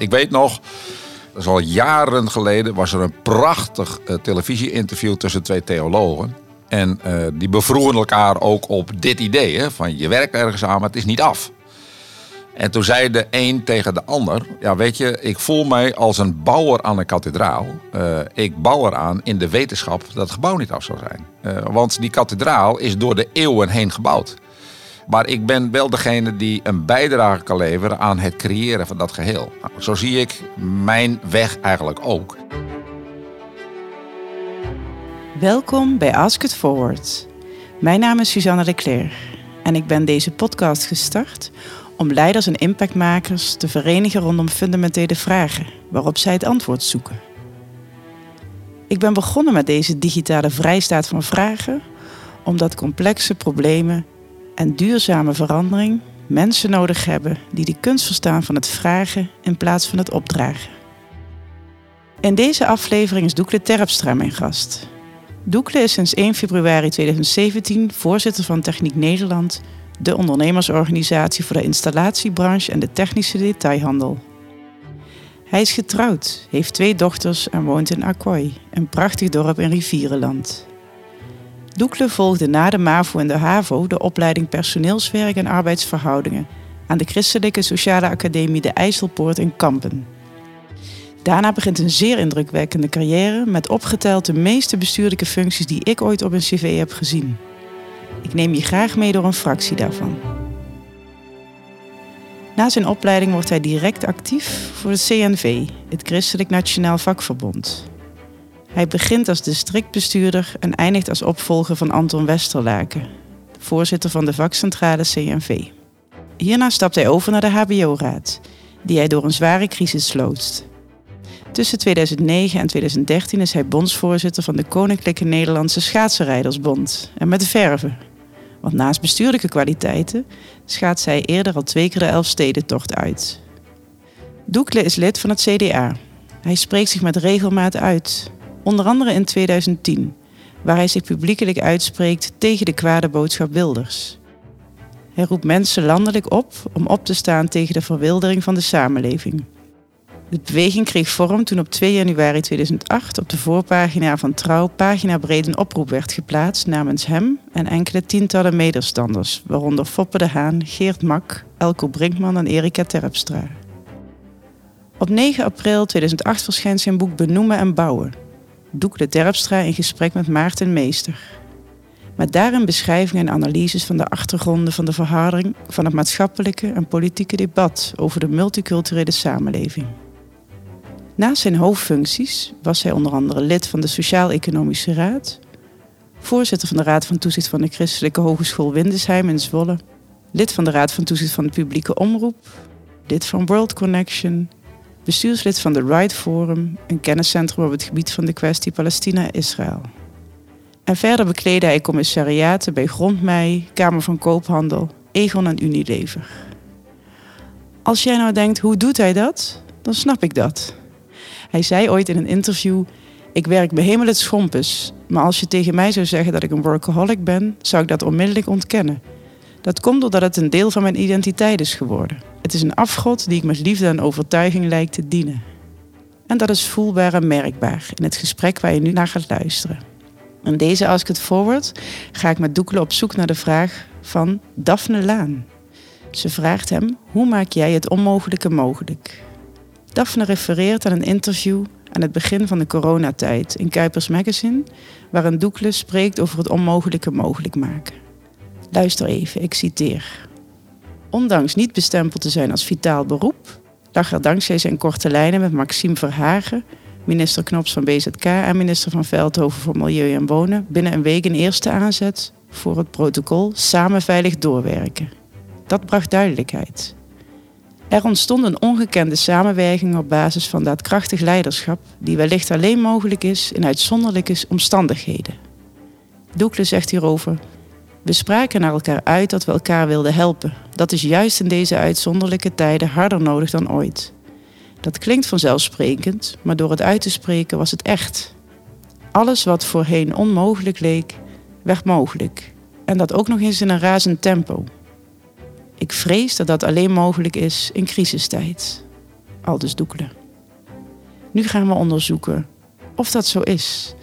Ik weet nog, dat is al jaren geleden, was er een prachtig uh, televisie-interview tussen twee theologen. En uh, die bevroegen elkaar ook op dit idee: hè, van je werkt ergens aan, maar het is niet af. En toen zei de een tegen de ander: Ja, weet je, ik voel mij als een bouwer aan een kathedraal. Uh, ik bouw eraan in de wetenschap dat het gebouw niet af zou zijn. Want die kathedraal is door de eeuwen heen gebouwd. Maar ik ben wel degene die een bijdrage kan leveren aan het creëren van dat geheel. Nou, zo zie ik mijn weg eigenlijk ook. Welkom bij Ask It Forward. Mijn naam is Suzanne de Cler en ik ben deze podcast gestart om leiders en impactmakers te verenigen rondom fundamentele vragen waarop zij het antwoord zoeken. Ik ben begonnen met deze digitale vrijstaat van vragen omdat complexe problemen en duurzame verandering mensen nodig hebben die de kunst verstaan van het vragen in plaats van het opdragen. In deze aflevering is Doekle Terpstra mijn gast. Doekle is sinds 1 februari 2017 voorzitter van Techniek Nederland, de ondernemersorganisatie voor de installatiebranche en de technische detailhandel. Hij is getrouwd, heeft twee dochters en woont in Akkoy, een prachtig dorp in Rivierenland. Doekle volgde na de MAVO en de HAVO de opleiding Personeelswerk en Arbeidsverhoudingen aan de Christelijke Sociale Academie de IJsselpoort in Kampen. Daarna begint een zeer indrukwekkende carrière met opgeteld de meeste bestuurlijke functies die ik ooit op een cv heb gezien. Ik neem je graag mee door een fractie daarvan. Na zijn opleiding wordt hij direct actief voor het CNV, het Christelijk Nationaal Vakverbond. Hij begint als districtbestuurder en eindigt als opvolger van Anton Westerlaken, voorzitter van de vakcentrale CNV. Hierna stapt hij over naar de HBO-raad, die hij door een zware crisis loodst. Tussen 2009 en 2013 is hij bondsvoorzitter van de Koninklijke Nederlandse Schaatsenrijdersbond en met verven. Want naast bestuurlijke kwaliteiten schaatst hij eerder al twee keer de Elfstedentocht uit. Doekle is lid van het CDA. Hij spreekt zich met regelmaat uit, onder andere in 2010, waar hij zich publiekelijk uitspreekt tegen de kwade boodschap Wilders. Hij roept mensen landelijk op om op te staan tegen de verwildering van de samenleving. De beweging kreeg vorm toen op 2 januari 2008 op de voorpagina van Trouw paginabreed een oproep werd geplaatst namens hem en enkele tientallen medestanders, waaronder Foppe de Haan, Geert Mak, Elko Brinkman en Erika Terpstra. Op 9 april 2008 verschijnt zijn boek Benoemen en Bouwen. Doek de Terpstra in gesprek met Maarten Meester. Met daarin beschrijvingen en analyses van de achtergronden van de verharding van het maatschappelijke en politieke debat over de multiculturele samenleving. Naast zijn hoofdfuncties was hij onder andere lid van de Sociaal-Economische Raad, voorzitter van de Raad van Toezicht van de Christelijke Hogeschool Windesheim in Zwolle, lid van de Raad van Toezicht van de Publieke Omroep, lid van World Connection, bestuurslid van de Right Forum, een kenniscentrum op het gebied van de kwestie Palestina-Israël. En verder bekleedde hij commissariaten bij Grondmei, Kamer van Koophandel, Egon en Unilever. Als jij nou denkt, hoe doet hij dat? Dan snap ik dat. Hij zei ooit in een interview: Ik werk behemel het schompes, maar als je tegen mij zou zeggen dat ik een workaholic ben, zou ik dat onmiddellijk ontkennen. Dat komt doordat het een deel van mijn identiteit is geworden. Het is een afgod die ik met liefde en overtuiging lijk te dienen. En dat is voelbaar en merkbaar in het gesprek waar je nu naar gaat luisteren. In deze Ask It Forward ga ik met Doekle op zoek naar de vraag van Daphne Laan. Ze vraagt hem: Hoe maak jij het onmogelijke mogelijk? Daphne refereert aan een interview aan het begin van de coronatijd in Kuipers Magazine, waarin Douglas spreekt over het onmogelijke mogelijk maken. Luister even, ik citeer. Ondanks niet bestempeld te zijn als vitaal beroep, lag er dankzij zijn korte lijnen met Maxime Verhagen, minister Knops van BZK en minister van Veldhoven voor Milieu en Wonen, binnen een week een eerste aanzet voor het protocol Samen Veilig Doorwerken. Dat bracht duidelijkheid. Er ontstond een ongekende samenwerking op basis van daadkrachtig leiderschap, die wellicht alleen mogelijk is in uitzonderlijke omstandigheden. Doekle zegt hierover: We spraken naar elkaar uit dat we elkaar wilden helpen. Dat is juist in deze uitzonderlijke tijden harder nodig dan ooit. Dat klinkt vanzelfsprekend, maar door het uit te spreken was het echt. Alles wat voorheen onmogelijk leek, werd mogelijk. En dat ook nog eens in een razend tempo. Ik vrees dat dat alleen mogelijk is in crisistijd. aldus Doekelen. Nu gaan we onderzoeken of dat zo is.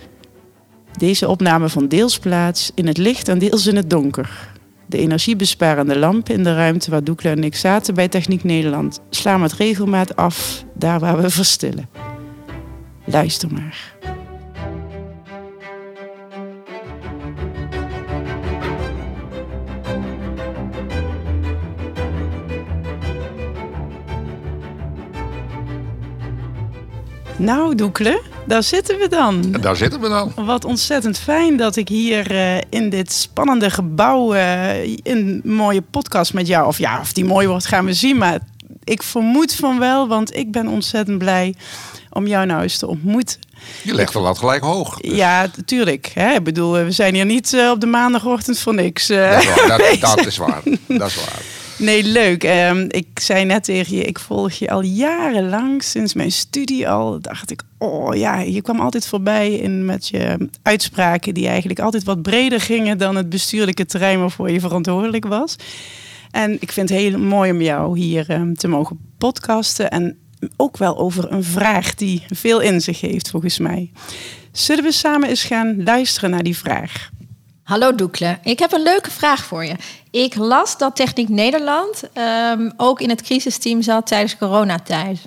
Deze opname van deels plaats in het licht en deels in het donker. De energiebesparende lampen in de ruimte waar Doekle en ik zaten bij Techniek Nederland slaan met regelmaat af daar waar we verstillen. Luister maar. Nou, Doekle, daar zitten we dan. Daar zitten we dan. Wat ontzettend fijn dat ik hier uh, in dit spannende gebouw uh, een mooie podcast met jou. Of ja, of die mooi wordt, gaan we zien. Maar ik vermoed van wel, want ik ben ontzettend blij om jou nou eens te ontmoeten. Je legt de lat gelijk hoog. Dus. Ja, tuurlijk. Hè? Ik bedoel, we zijn hier niet uh, op de maandagochtend voor niks. Dat is waar. Dat, dat is waar. Dat is waar. Nee, leuk. Um, ik zei net tegen je, ik volg je al jarenlang, sinds mijn studie al. Dacht ik, oh ja, je kwam altijd voorbij in, met je uitspraken die eigenlijk altijd wat breder gingen dan het bestuurlijke terrein waarvoor je verantwoordelijk was. En ik vind het heel mooi om jou hier um, te mogen podcasten. En ook wel over een vraag die veel in zich heeft, volgens mij. Zullen we samen eens gaan luisteren naar die vraag? Hallo Doekle, ik heb een leuke vraag voor je. Ik las dat Techniek Nederland um, ook in het crisisteam zat tijdens coronatijd.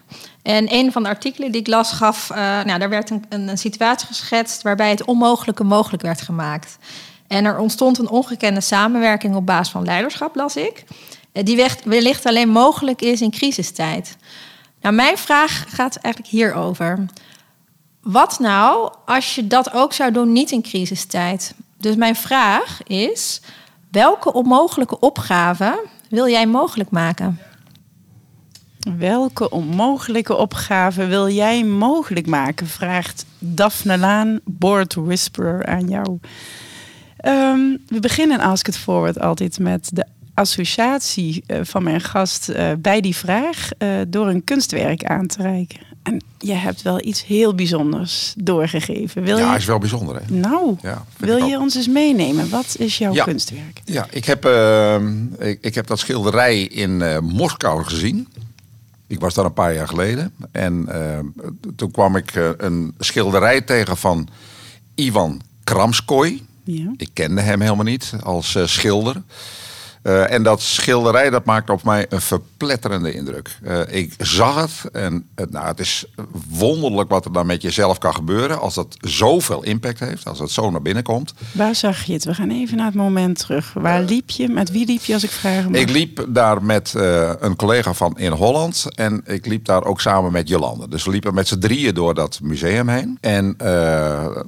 En een van de artikelen die ik las gaf, uh, nou, daar werd een, een, situatie geschetst waarbij het onmogelijke mogelijk werd gemaakt. En er ontstond een ongekende samenwerking op basis van leiderschap, las ik, die wellicht alleen mogelijk is in crisistijd. Nou, mijn vraag gaat eigenlijk hierover. Wat nou als je dat ook zou doen niet in crisistijd? Dus mijn vraag is: welke onmogelijke opgave wil jij mogelijk maken? Welke onmogelijke opgave wil jij mogelijk maken? Vraagt Daphne Laan, Board Whisperer, aan jou. Um, we beginnen Ask It Forward altijd met de associatie uh, van mijn gast uh, bij die vraag uh, door een kunstwerk aan te reiken. En je hebt wel iets heel bijzonders doorgegeven. Wil ja, je... is wel bijzonder. Hè? Nou, ja, wil je ons eens meenemen? Wat is jouw ja. kunstwerk? Ja, ik heb, uh, ik, ik, heb dat schilderij in uh, Moskou gezien. Ik was daar een paar jaar geleden. En uh, toen kwam ik een schilderij tegen van Ivan Kramskoy. Ja. Ik kende hem helemaal niet als schilder. Uh, en dat schilderij dat maakte op mij een verpletterende indruk. Uh, ik zag het en het, nou, het is wonderlijk wat er dan met jezelf kan gebeuren als dat zoveel impact heeft, als het zo naar binnen komt. Waar zag je het? We gaan even naar het moment terug. Waar liep je? Met wie liep je als ik vraag mag? Ik liep daar met een collega van in Holland en ik liep daar ook samen met Jolande. Dus we liepen met z'n drieën door dat museum heen. En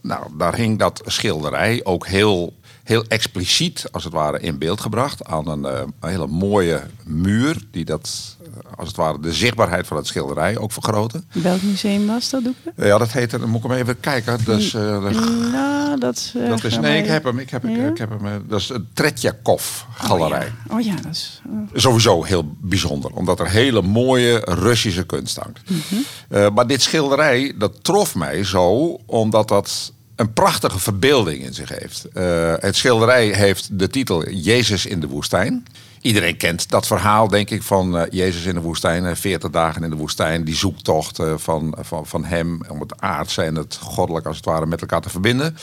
nou, daar hing dat schilderij ook heel heel expliciet, als het ware, in beeld gebracht aan een, een hele mooie muur. Die dat, uh, als het ware, de zichtbaarheid van het schilderij ook vergroten. Welk museum was dat, Doeke? Uh, ja, dat heette, dan moet ik hem even kijken. Dus, nou, dat, dat is, nee, ik heb hem. Ik heb, ja? ik heb hem dat is de Tretjakov galerij. Oh ja, oh, ja dat is... Sowieso heel bijzonder, omdat er hele mooie Russische kunst hangt. Mhm. -hmm. maar dit schilderij, dat trof mij zo, omdat dat een prachtige verbeelding in zich heeft. Uh, het schilderij heeft de titel Jezus in de woestijn. Iedereen kent dat verhaal, denk ik, van uh, Jezus in de woestijn. 40 dagen in de woestijn, die zoektocht van, van, van hem om het aardse en het goddelijk als het ware met elkaar te verbinden.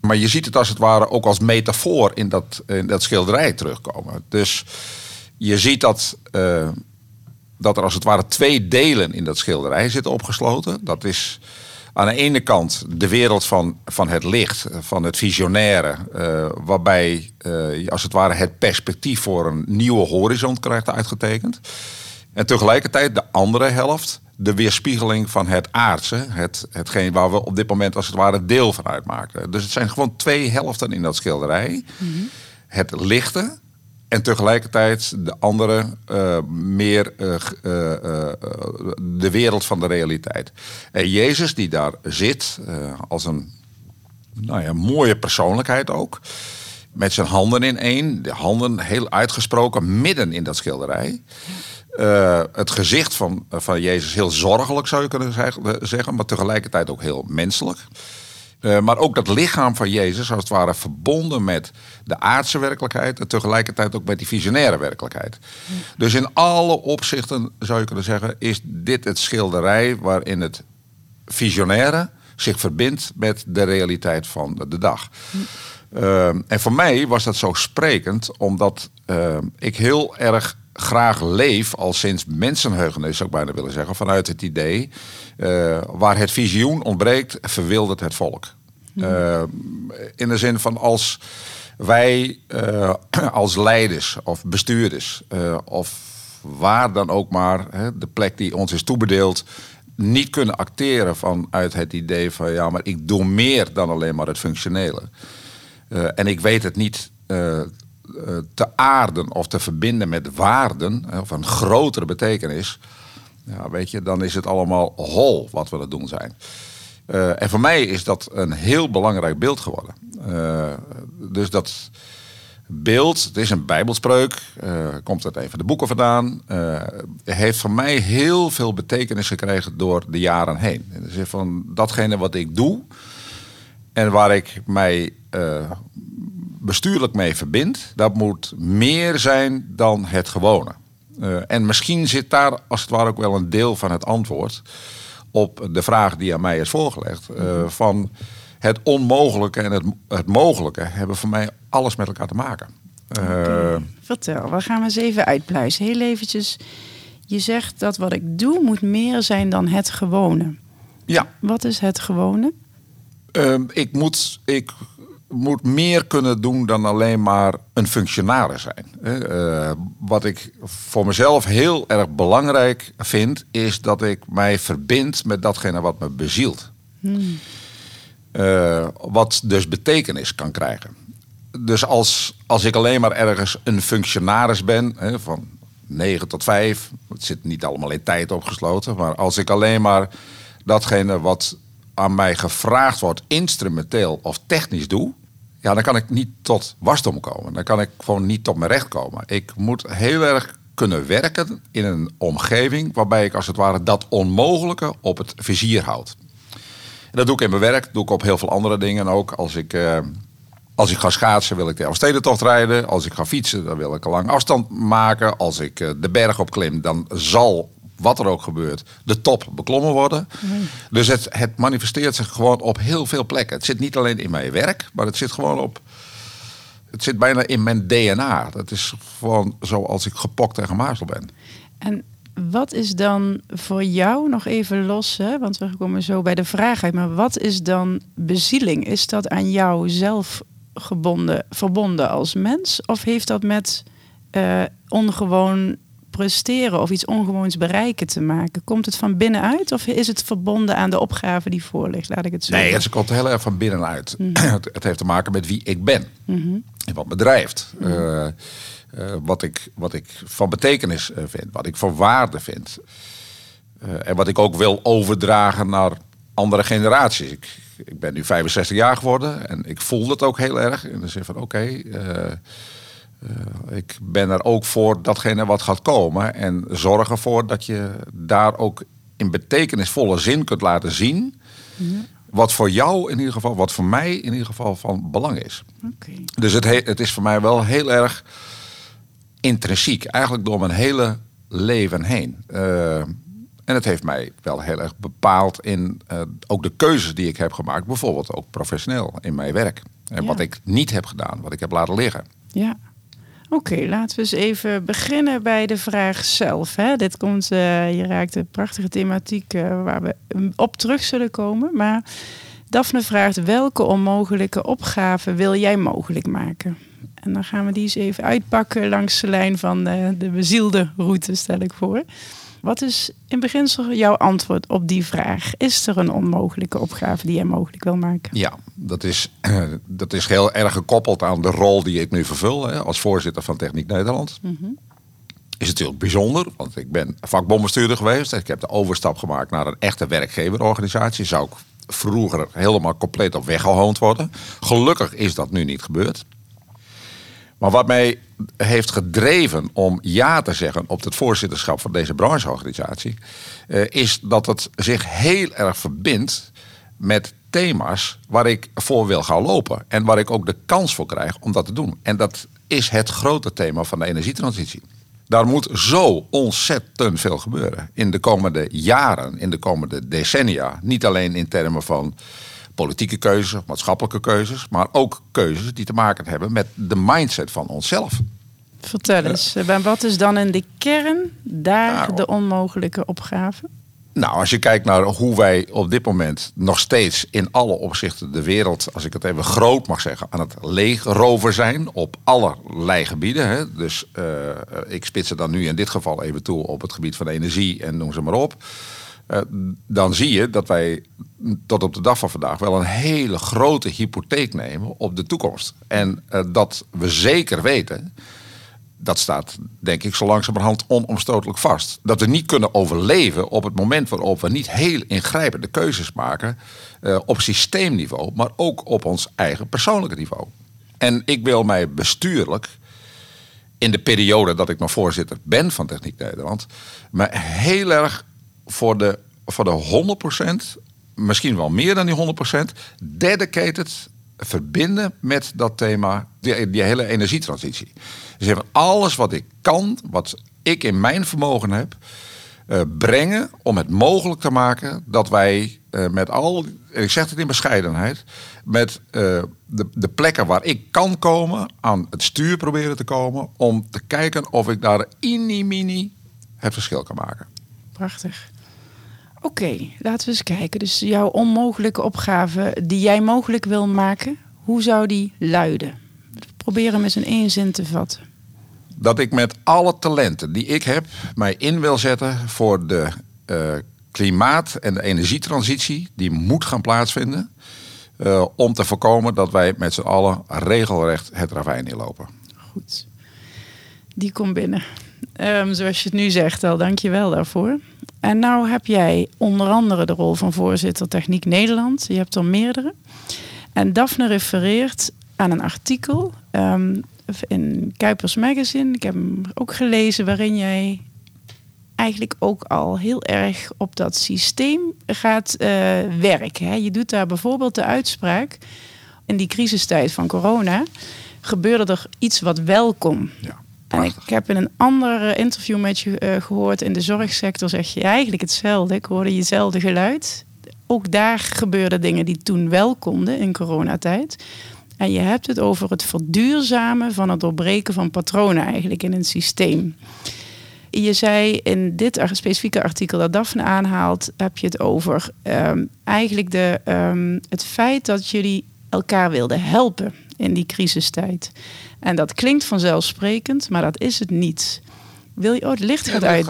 Maar je ziet het als het ware ook als metafoor in dat, in dat schilderij terugkomen. Dus je ziet dat, dat er als het ware twee delen in dat schilderij zitten opgesloten. Dat is aan de ene kant de wereld van, van het licht, van het visionaire, uh, waarbij uh, je als het ware het perspectief voor een nieuwe horizon krijgt uitgetekend. En tegelijkertijd de andere helft, de weerspiegeling van het aardse, het, hetgeen waar we op dit moment als het ware deel van uitmaken. Dus het zijn gewoon twee helften in dat schilderij. Mhm. Het lichte en tegelijkertijd de andere, uh, meer uh, uh, de wereld van de realiteit. En Jezus die daar zit, als een nou ja, mooie persoonlijkheid ook. Met zijn handen in één, de handen heel uitgesproken, midden in dat schilderij. het gezicht van, van Jezus heel zorgelijk zou je kunnen zeggen, maar tegelijkertijd ook heel menselijk. Eh, maar ook dat lichaam van Jezus, als het ware, verbonden met de aardse werkelijkheid en tegelijkertijd ook met die visionaire werkelijkheid. Dus in alle opzichten zou je kunnen zeggen, is dit het schilderij waarin het visionaire zich verbindt met de realiteit van de dag. Uh, en voor mij was dat zo sprekend, omdat uh, ik heel erg graag leef, al sinds mensenheugenis zou ik bijna willen zeggen, vanuit het idee, uh, waar het visioen ontbreekt, verwildert het volk. Uh, in de zin van als wij uh, als leiders of bestuurders of waar dan ook maar, hè, de plek die ons is toebedeeld, niet kunnen acteren vanuit het idee van ja, maar ik doe meer dan alleen maar het functionele. En ik weet het niet te aarden of te verbinden met waarden, een grotere betekenis. Ja, weet je, dan is het allemaal hol wat we aan het doen zijn. Uh, en voor mij is dat een heel belangrijk beeld geworden. dus dat beeld, het is een bijbelspreuk, komt uit een van de boeken vandaan. Heeft voor mij heel veel betekenis gekregen door de jaren heen. In de zin van datgene wat ik doe en waar ik mij bestuurlijk mee verbind, dat moet meer zijn dan het gewone. en misschien zit daar als het ware ook wel een deel van het antwoord op de vraag die aan mij is voorgelegd. van het onmogelijke en het, het mogelijke hebben voor mij alles met elkaar te maken. Okay. Uh, Vertel, we gaan we eens even uitpluizen. Heel eventjes, je zegt dat wat ik doe moet meer zijn dan het gewone. Ja. Wat is het gewone? Uh, ik, moet, ik moet meer kunnen doen dan alleen maar een functionaris zijn. Uh, wat ik voor mezelf heel erg belangrijk vind, is dat ik mij verbind met datgene wat me bezielt. Hmm. Uh, wat dus betekenis kan krijgen. Dus als, als ik alleen maar ergens een functionaris ben, hè, van 9 tot 5, het zit niet allemaal in tijd opgesloten, maar als ik alleen maar datgene wat aan mij gevraagd wordt, instrumenteel of technisch doe, ja, dan kan ik niet tot wasdom komen. Dan kan ik gewoon niet tot mijn recht komen. Ik moet heel erg kunnen werken in een omgeving waarbij ik als het ware dat onmogelijke op het vizier houd. En dat doe ik in mijn werk, doe ik op heel veel andere dingen ook. Als ik, uh, als ik ga schaatsen wil ik de Elfstedentocht rijden. Als ik ga fietsen dan wil ik een lange afstand maken. Als ik uh, de berg opklim dan zal, wat er ook gebeurt, de top beklommen worden. Mm. Dus het, het manifesteert zich gewoon op heel veel plekken. Het zit niet alleen in mijn werk, maar het zit gewoon op... Het zit bijna in mijn DNA. Dat is gewoon zoals ik gepokt en gemazeld ben. En wat is dan voor jou nog even los, hè? want we komen zo bij de vraag uit, maar wat is dan bezieling? Is dat aan jou zelf gebonden, verbonden als mens? Of heeft dat met uh, ongewoon presteren of iets ongewoons bereiken te maken? Komt het van binnenuit of is het verbonden aan de opgave die voor ligt? Laat ik het zo Nee, het komt heel erg van binnenuit. Mm -hmm. het, heeft te maken met wie ik ben mm -hmm. en wat me drijft. Mm -hmm. uh, uh, wat, ik, wat ik van betekenis uh, vind, wat ik van waarde vind. Uh, en wat ik ook wil overdragen naar andere generaties. Ik, ik, ben nu 65 jaar geworden en ik voel dat ook heel erg. In de zin van oké, okay, ik ben er ook voor datgene wat gaat komen. En zorg ervoor dat je daar ook in betekenisvolle zin kunt laten zien. Ja. Wat voor jou in ieder geval, wat voor mij in ieder geval van belang is. Okay. Dus het, het is voor mij wel heel erg intrinsiek, eigenlijk door mijn hele leven heen. Uh, en het heeft mij wel heel erg bepaald in uh, ook de keuzes die ik heb gemaakt, bijvoorbeeld ook professioneel in mijn werk. En ja. wat ik niet heb gedaan, wat ik heb laten liggen. Ja. Oké, laten we eens even beginnen bij de vraag zelf. Hè. Dit komt, uh, je raakt een prachtige thematiek waar we op terug zullen komen. Maar Daphne vraagt: welke onmogelijke opgave wil jij mogelijk maken? En dan gaan we die eens even uitpakken langs de lijn van de, de bezielde route, stel ik voor. Wat is in beginsel jouw antwoord op die vraag? Is er een onmogelijke opgave die jij mogelijk wil maken? Ja, dat is, dat is heel erg gekoppeld aan de rol die ik nu vervul hè, als voorzitter van Techniek Nederland. Mm -hmm. Is natuurlijk bijzonder, want ik ben vakbonbestuurder geweest. Ik heb de overstap gemaakt naar een echte werkgeverorganisatie. Zou ik vroeger helemaal compleet op weggehoond worden. Gelukkig is dat nu niet gebeurd. Maar wat mij heeft gedreven om ja te zeggen op het voorzitterschap van deze brancheorganisatie, uh, is dat het zich heel erg verbindt met thema's waar ik voor wil gaan lopen. En waar ik ook de kans voor krijg om dat te doen. En dat is het grote thema van de energietransitie. Daar moet zo ontzettend veel gebeuren in de komende jaren, in de komende decennia. Niet alleen in termen van politieke keuzes, maatschappelijke keuzes, maar ook keuzes die te maken hebben met de mindset van onszelf. Vertel eens, ja. wat is dan in de kern daar Nou. de onmogelijke opgave? Nou, als je kijkt naar hoe wij op dit moment nog steeds in alle opzichten de wereld, als ik het even groot mag zeggen, aan het leegrover zijn op allerlei gebieden. Hè. Dus eh, ik spits het dan nu in dit geval even toe op het gebied van energie en noem ze maar op. Eh, dan zie je dat wij tot op de dag van vandaag wel een hele grote hypotheek nemen op de toekomst. En eh, dat we zeker weten dat staat, denk ik, zo langzamerhand onomstotelijk vast. Dat we niet kunnen overleven op het moment waarop we niet heel ingrijpende keuzes maken. eh, op systeemniveau, maar ook op ons eigen persoonlijke niveau. En ik wil mij bestuurlijk, in de periode dat ik nog voorzitter ben van Techniek Nederland, me heel erg voor de, voor de 100%, misschien wel meer dan die 100%, dedicated verbinden met dat thema, die, die hele energietransitie. Dus even alles wat ik kan, wat ik in mijn vermogen heb, eh, brengen om het mogelijk te maken dat wij eh, met al, en ik zeg het in bescheidenheid, met eh, de, de plekken waar ik kan komen, aan het stuur proberen te komen, om te kijken of ik daar mini het verschil kan maken. Prachtig. Oké, laten we eens kijken. Dus jouw onmogelijke opgave die jij mogelijk wil maken, hoe zou die luiden? Probeer hem eens in één zin te vatten. dat ik met alle talenten die ik heb mij in wil zetten voor de eh, klimaat- en de energietransitie die moet gaan plaatsvinden. eh, om te voorkomen dat wij met z'n allen regelrecht het ravijn inlopen. Goed. Die komt binnen. Ehm, zoals je het nu zegt al, dank je wel daarvoor. En nou heb jij onder andere de rol van voorzitter Techniek Nederland. Je hebt er meerdere. En Daphne refereert aan een artikel ehm, in Kuipers Magazine. Ik heb hem ook gelezen waarin jij eigenlijk ook al heel erg op dat systeem gaat eh, werken. Hè. Je doet daar bijvoorbeeld de uitspraak in die crisistijd van corona gebeurde er iets wat welkom. Ja, En ik heb in een ander interview met je eh, gehoord in de zorgsector zeg je eigenlijk hetzelfde. Ik hoorde jezelfde geluid. Ook daar gebeurden dingen die toen wel konden in coronatijd. En je hebt het over het verduurzamen van het doorbreken van patronen eigenlijk in een systeem. Je zei in dit specifieke artikel dat Daphne aanhaalt, heb je het over ehm, eigenlijk de, ehm, het feit dat jullie elkaar wilden helpen in die crisistijd. En dat klinkt vanzelfsprekend, maar dat is het niet. Wil je, oh, het licht gaat uit.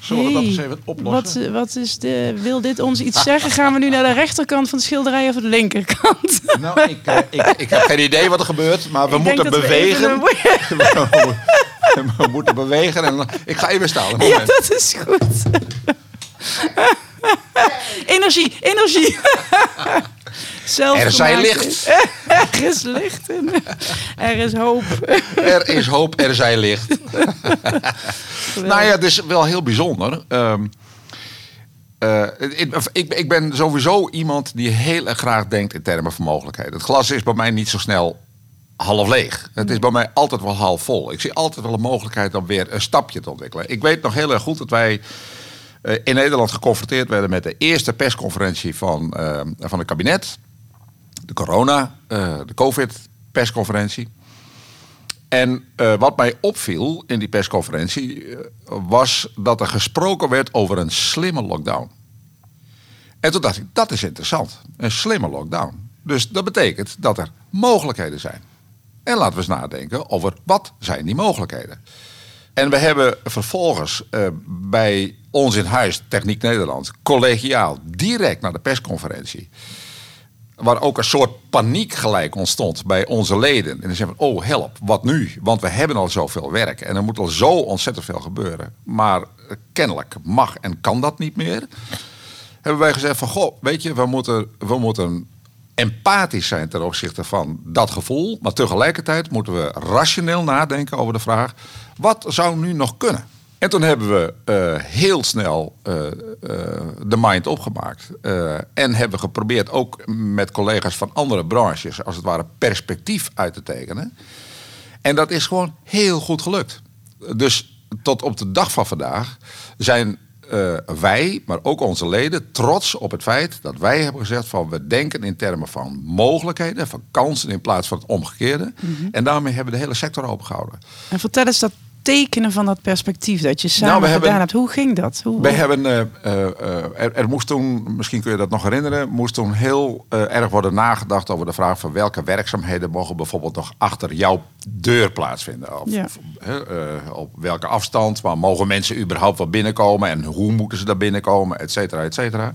Zullen we dat eens even oplossen? Wat, wat is de, wil dit ons iets zeggen? Gaan we nu naar de rechterkant van de schilderij of de linkerkant? Nou, ik, eh, ik, ik heb geen idee wat er gebeurt, maar we Ik moeten dat we even bewegen. we moeten bewegen. En, ik ga even staan. Ja, dat is goed. energie, energie. Zelf Er zij gemaakt licht. Er is licht. in. Er is hoop. Er is hoop, er zij licht. nou ja, het is wel heel bijzonder. Ehm, eh, ik, ik, ben sowieso iemand die heel erg graag denkt in termen van mogelijkheden. Het glas is bij mij niet zo snel half leeg. Het is bij mij altijd wel half vol. Ik zie altijd wel een mogelijkheid om weer een stapje te ontwikkelen. Ik weet nog heel erg goed dat wij eh, in Nederland geconfronteerd werden met de eerste persconferentie van, eh, van het kabinet. De corona, eh, de COVID-persconferentie. En eh, wat mij opviel in die persconferentie eh, was dat er gesproken werd over een slimme lockdown. En toen dacht ik, dat is interessant. Een slimme lockdown. Dus dat betekent dat er mogelijkheden zijn. En laten we eens nadenken over wat zijn die mogelijkheden. En we hebben vervolgens bij ons in huis, Techniek Nederland, collegiaal direct naar de persconferentie waar ook een soort paniek gelijk ontstond bij onze leden. En zeggen van, oh help, wat nu? Want we hebben al zoveel werk en er moet al zo ontzettend veel gebeuren. Maar kennelijk mag en kan dat niet meer. Hebben wij gezegd van, goh, weet je, we moeten, we moeten empathisch zijn ten opzichte van dat gevoel. Maar tegelijkertijd moeten we rationeel nadenken over de vraag, wat zou nu nog kunnen? En toen hebben we eh, heel snel eh, eh, de mind opgemaakt. En hebben geprobeerd ook met collega's van andere branches, als het ware, perspectief uit te tekenen. En dat is gewoon heel goed gelukt. Dus tot op de dag van vandaag zijn wij, maar ook onze leden, trots op het feit dat wij hebben gezegd van we denken in termen van mogelijkheden, van kansen in plaats van het omgekeerde. Mhm. En daarmee hebben we de hele sector opengehouden. En vertel eens dat tekenen van dat perspectief dat je samen nou, gedaan hebben, hebt. Hoe ging dat? Hoe, we hebben, uh, er, er, moest toen, misschien kun je dat nog herinneren, moest toen heel uh, erg worden nagedacht over de vraag van welke werkzaamheden mogen bijvoorbeeld nog achter jouw deur plaatsvinden. Of, ja. op welke afstand, waar mogen mensen überhaupt wel binnenkomen en hoe moeten ze daar binnenkomen, et cetera, et cetera.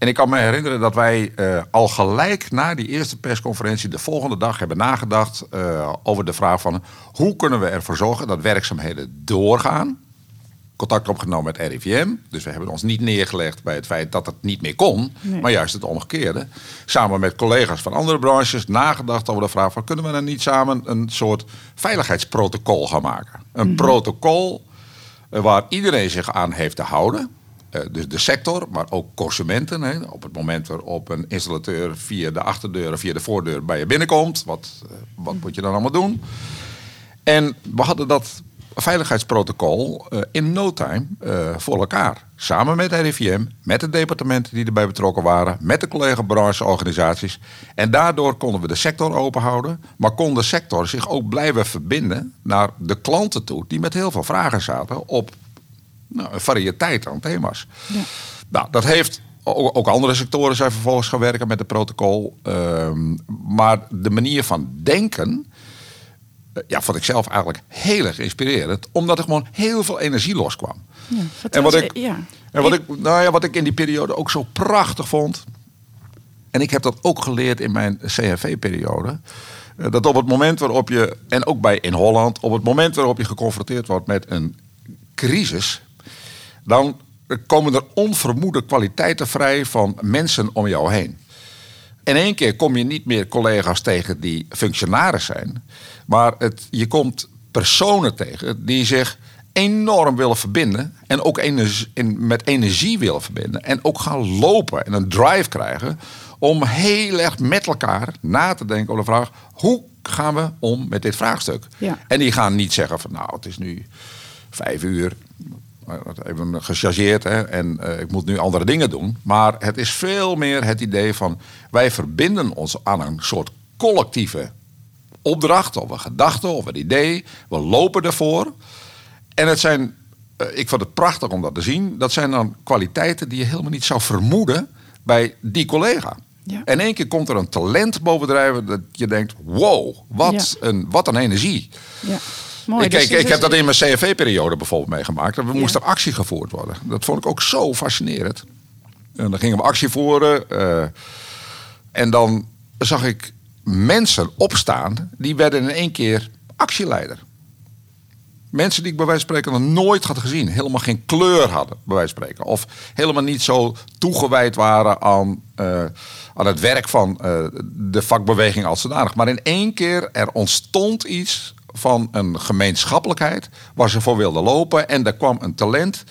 En ik kan me herinneren dat wij uh, al gelijk na die eerste persconferentie de volgende dag hebben nagedacht uh, over de vraag van hoe kunnen we ervoor zorgen dat werkzaamheden doorgaan. Contact opgenomen met RIVM. Dus we hebben ons niet neergelegd bij het feit dat het niet meer kon, maar juist het omgekeerde. Samen met collega's van andere branches nagedacht over de vraag van kunnen we dan niet samen een soort veiligheidsprotocol gaan maken. Een mhm. protocol uh, waar iedereen zich aan heeft te houden. Uh, dus de sector, maar ook consumenten. Hè. Op het moment waarop een installateur via de achterdeur of via de voordeur bij je binnenkomt, wat, uh, wat moet je dan allemaal doen? En we hadden dat veiligheidsprotocol uh, in no time voor elkaar. Samen met RIVM, met de departementen die erbij betrokken waren, met de collega-brancheorganisaties. En daardoor konden we de sector openhouden, maar kon de sector zich ook blijven verbinden naar de klanten toe, die met heel veel vragen zaten op nou, een variëteit aan thema's. Ja. Nou, dat heeft ook andere sectoren zijn vervolgens gaan werken met het protocol. Ehm, maar de manier van denken, uh, ja, vond ik zelf eigenlijk heel erg inspirerend. Omdat er gewoon heel veel energie loskwam. Ja, en wat ik, ja. en wat ik, nou ja, wat ik in die periode ook zo prachtig vond. En ik heb dat ook geleerd in mijn CHV-periode. Eh, dat op het moment waarop je, en ook bij in Holland, op het moment waarop je geconfronteerd wordt met een crisis, dan komen er onvermoede kwaliteiten vrij van mensen om jou heen. In één keer kom je niet meer collega's tegen die functionaris zijn, maar het, je komt personen tegen die zich enorm willen verbinden en ook energie, met energie willen verbinden en ook gaan lopen en een drive krijgen om heel erg met elkaar na te denken over de vraag hoe gaan we om met dit vraagstuk. Ja. En die gaan niet zeggen van nou het is nu vijf uur, even gechargeerd hè, en uh, ik moet nu andere dingen doen. Maar het is veel meer het idee van wij verbinden ons aan een soort collectieve opdracht of een gedachte of een idee. We lopen ervoor. En het zijn, uh, ik vond het prachtig om dat te zien. Dat zijn dan kwaliteiten die je helemaal niet zou vermoeden bij die collega. Ja. En één keer komt er een talent bovendrijven dat je denkt: wow, wat, een, wat een energie. Ja. Ik, dus ik, heb dat in mijn CFV-periode bijvoorbeeld meegemaakt. Er moest er actie gevoerd worden. Dat vond ik ook zo fascinerend. En dan gingen we actie voeren. Uh, en dan zag ik mensen opstaan. Die werden in één keer actieleider. Mensen die ik bij wijze van spreken nog nooit had gezien. Helemaal geen kleur hadden, bij wijze van spreken. Of helemaal niet zo toegewijd waren aan, uh, aan het werk van uh, de vakbeweging als zodanig. Maar in één keer er ontstond iets van een gemeenschappelijkheid waar ze voor wilden lopen. En er kwam een talent,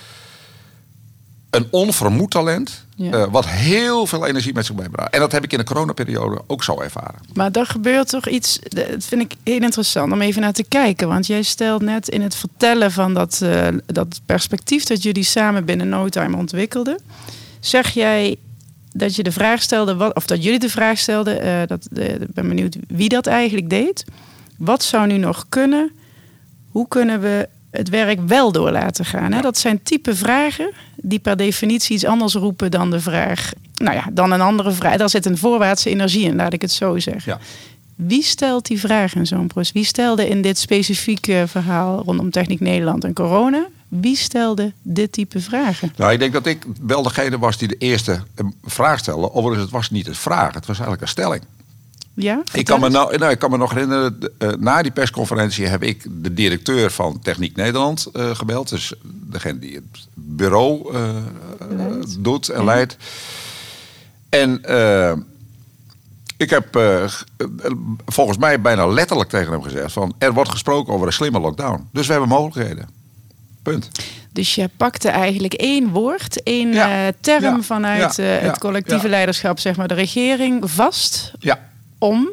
een onvermoed talent, eh, wat heel veel energie met zich meebracht. En dat heb ik in de coronaperiode ook zo ervaren. Maar er gebeurt toch iets, dat vind ik heel interessant om even naar te kijken. Want jij stelt net in het vertellen van dat, uh, dat perspectief dat jullie samen binnen No Time ontwikkelden, zeg jij dat je de vraag stelde, of dat jullie de vraag stelden, uh, dat, ik ben benieuwd wie dat eigenlijk deed. Wat zou nu nog kunnen? Hoe kunnen we het werk wel door laten gaan? Hè? Dat zijn type vragen die per definitie iets anders roepen dan de vraag. Nou ja, dan een andere vraag. Daar zit een voorwaartse energie in, laat ik het zo zeggen. Ja. Wie stelt die vraag in zo'n proces? Wie stelde in dit specifieke verhaal rondom Techniek Nederland en corona? Wie stelde dit type vragen? Nou, ik denk dat ik wel degene was die de eerste vraag stelde. Overigens, het was niet een vraag, het was eigenlijk een stelling. Ja, ik, kan me nou, nou, ik kan me nog herinneren, uh, na die persconferentie heb ik de directeur van Techniek Nederland uh, gebeld. Dus degene die het bureau uh, doet en leidt. En ik heb volgens mij bijna letterlijk tegen hem gezegd van er wordt gesproken over een slimme lockdown. Dus we hebben mogelijkheden. Punt. Dus je pakte eigenlijk één woord, één Ja. eh, term Ja. vanuit Ja. eh, het collectieve leiderschap, zeg maar de regering, vast Ja, om,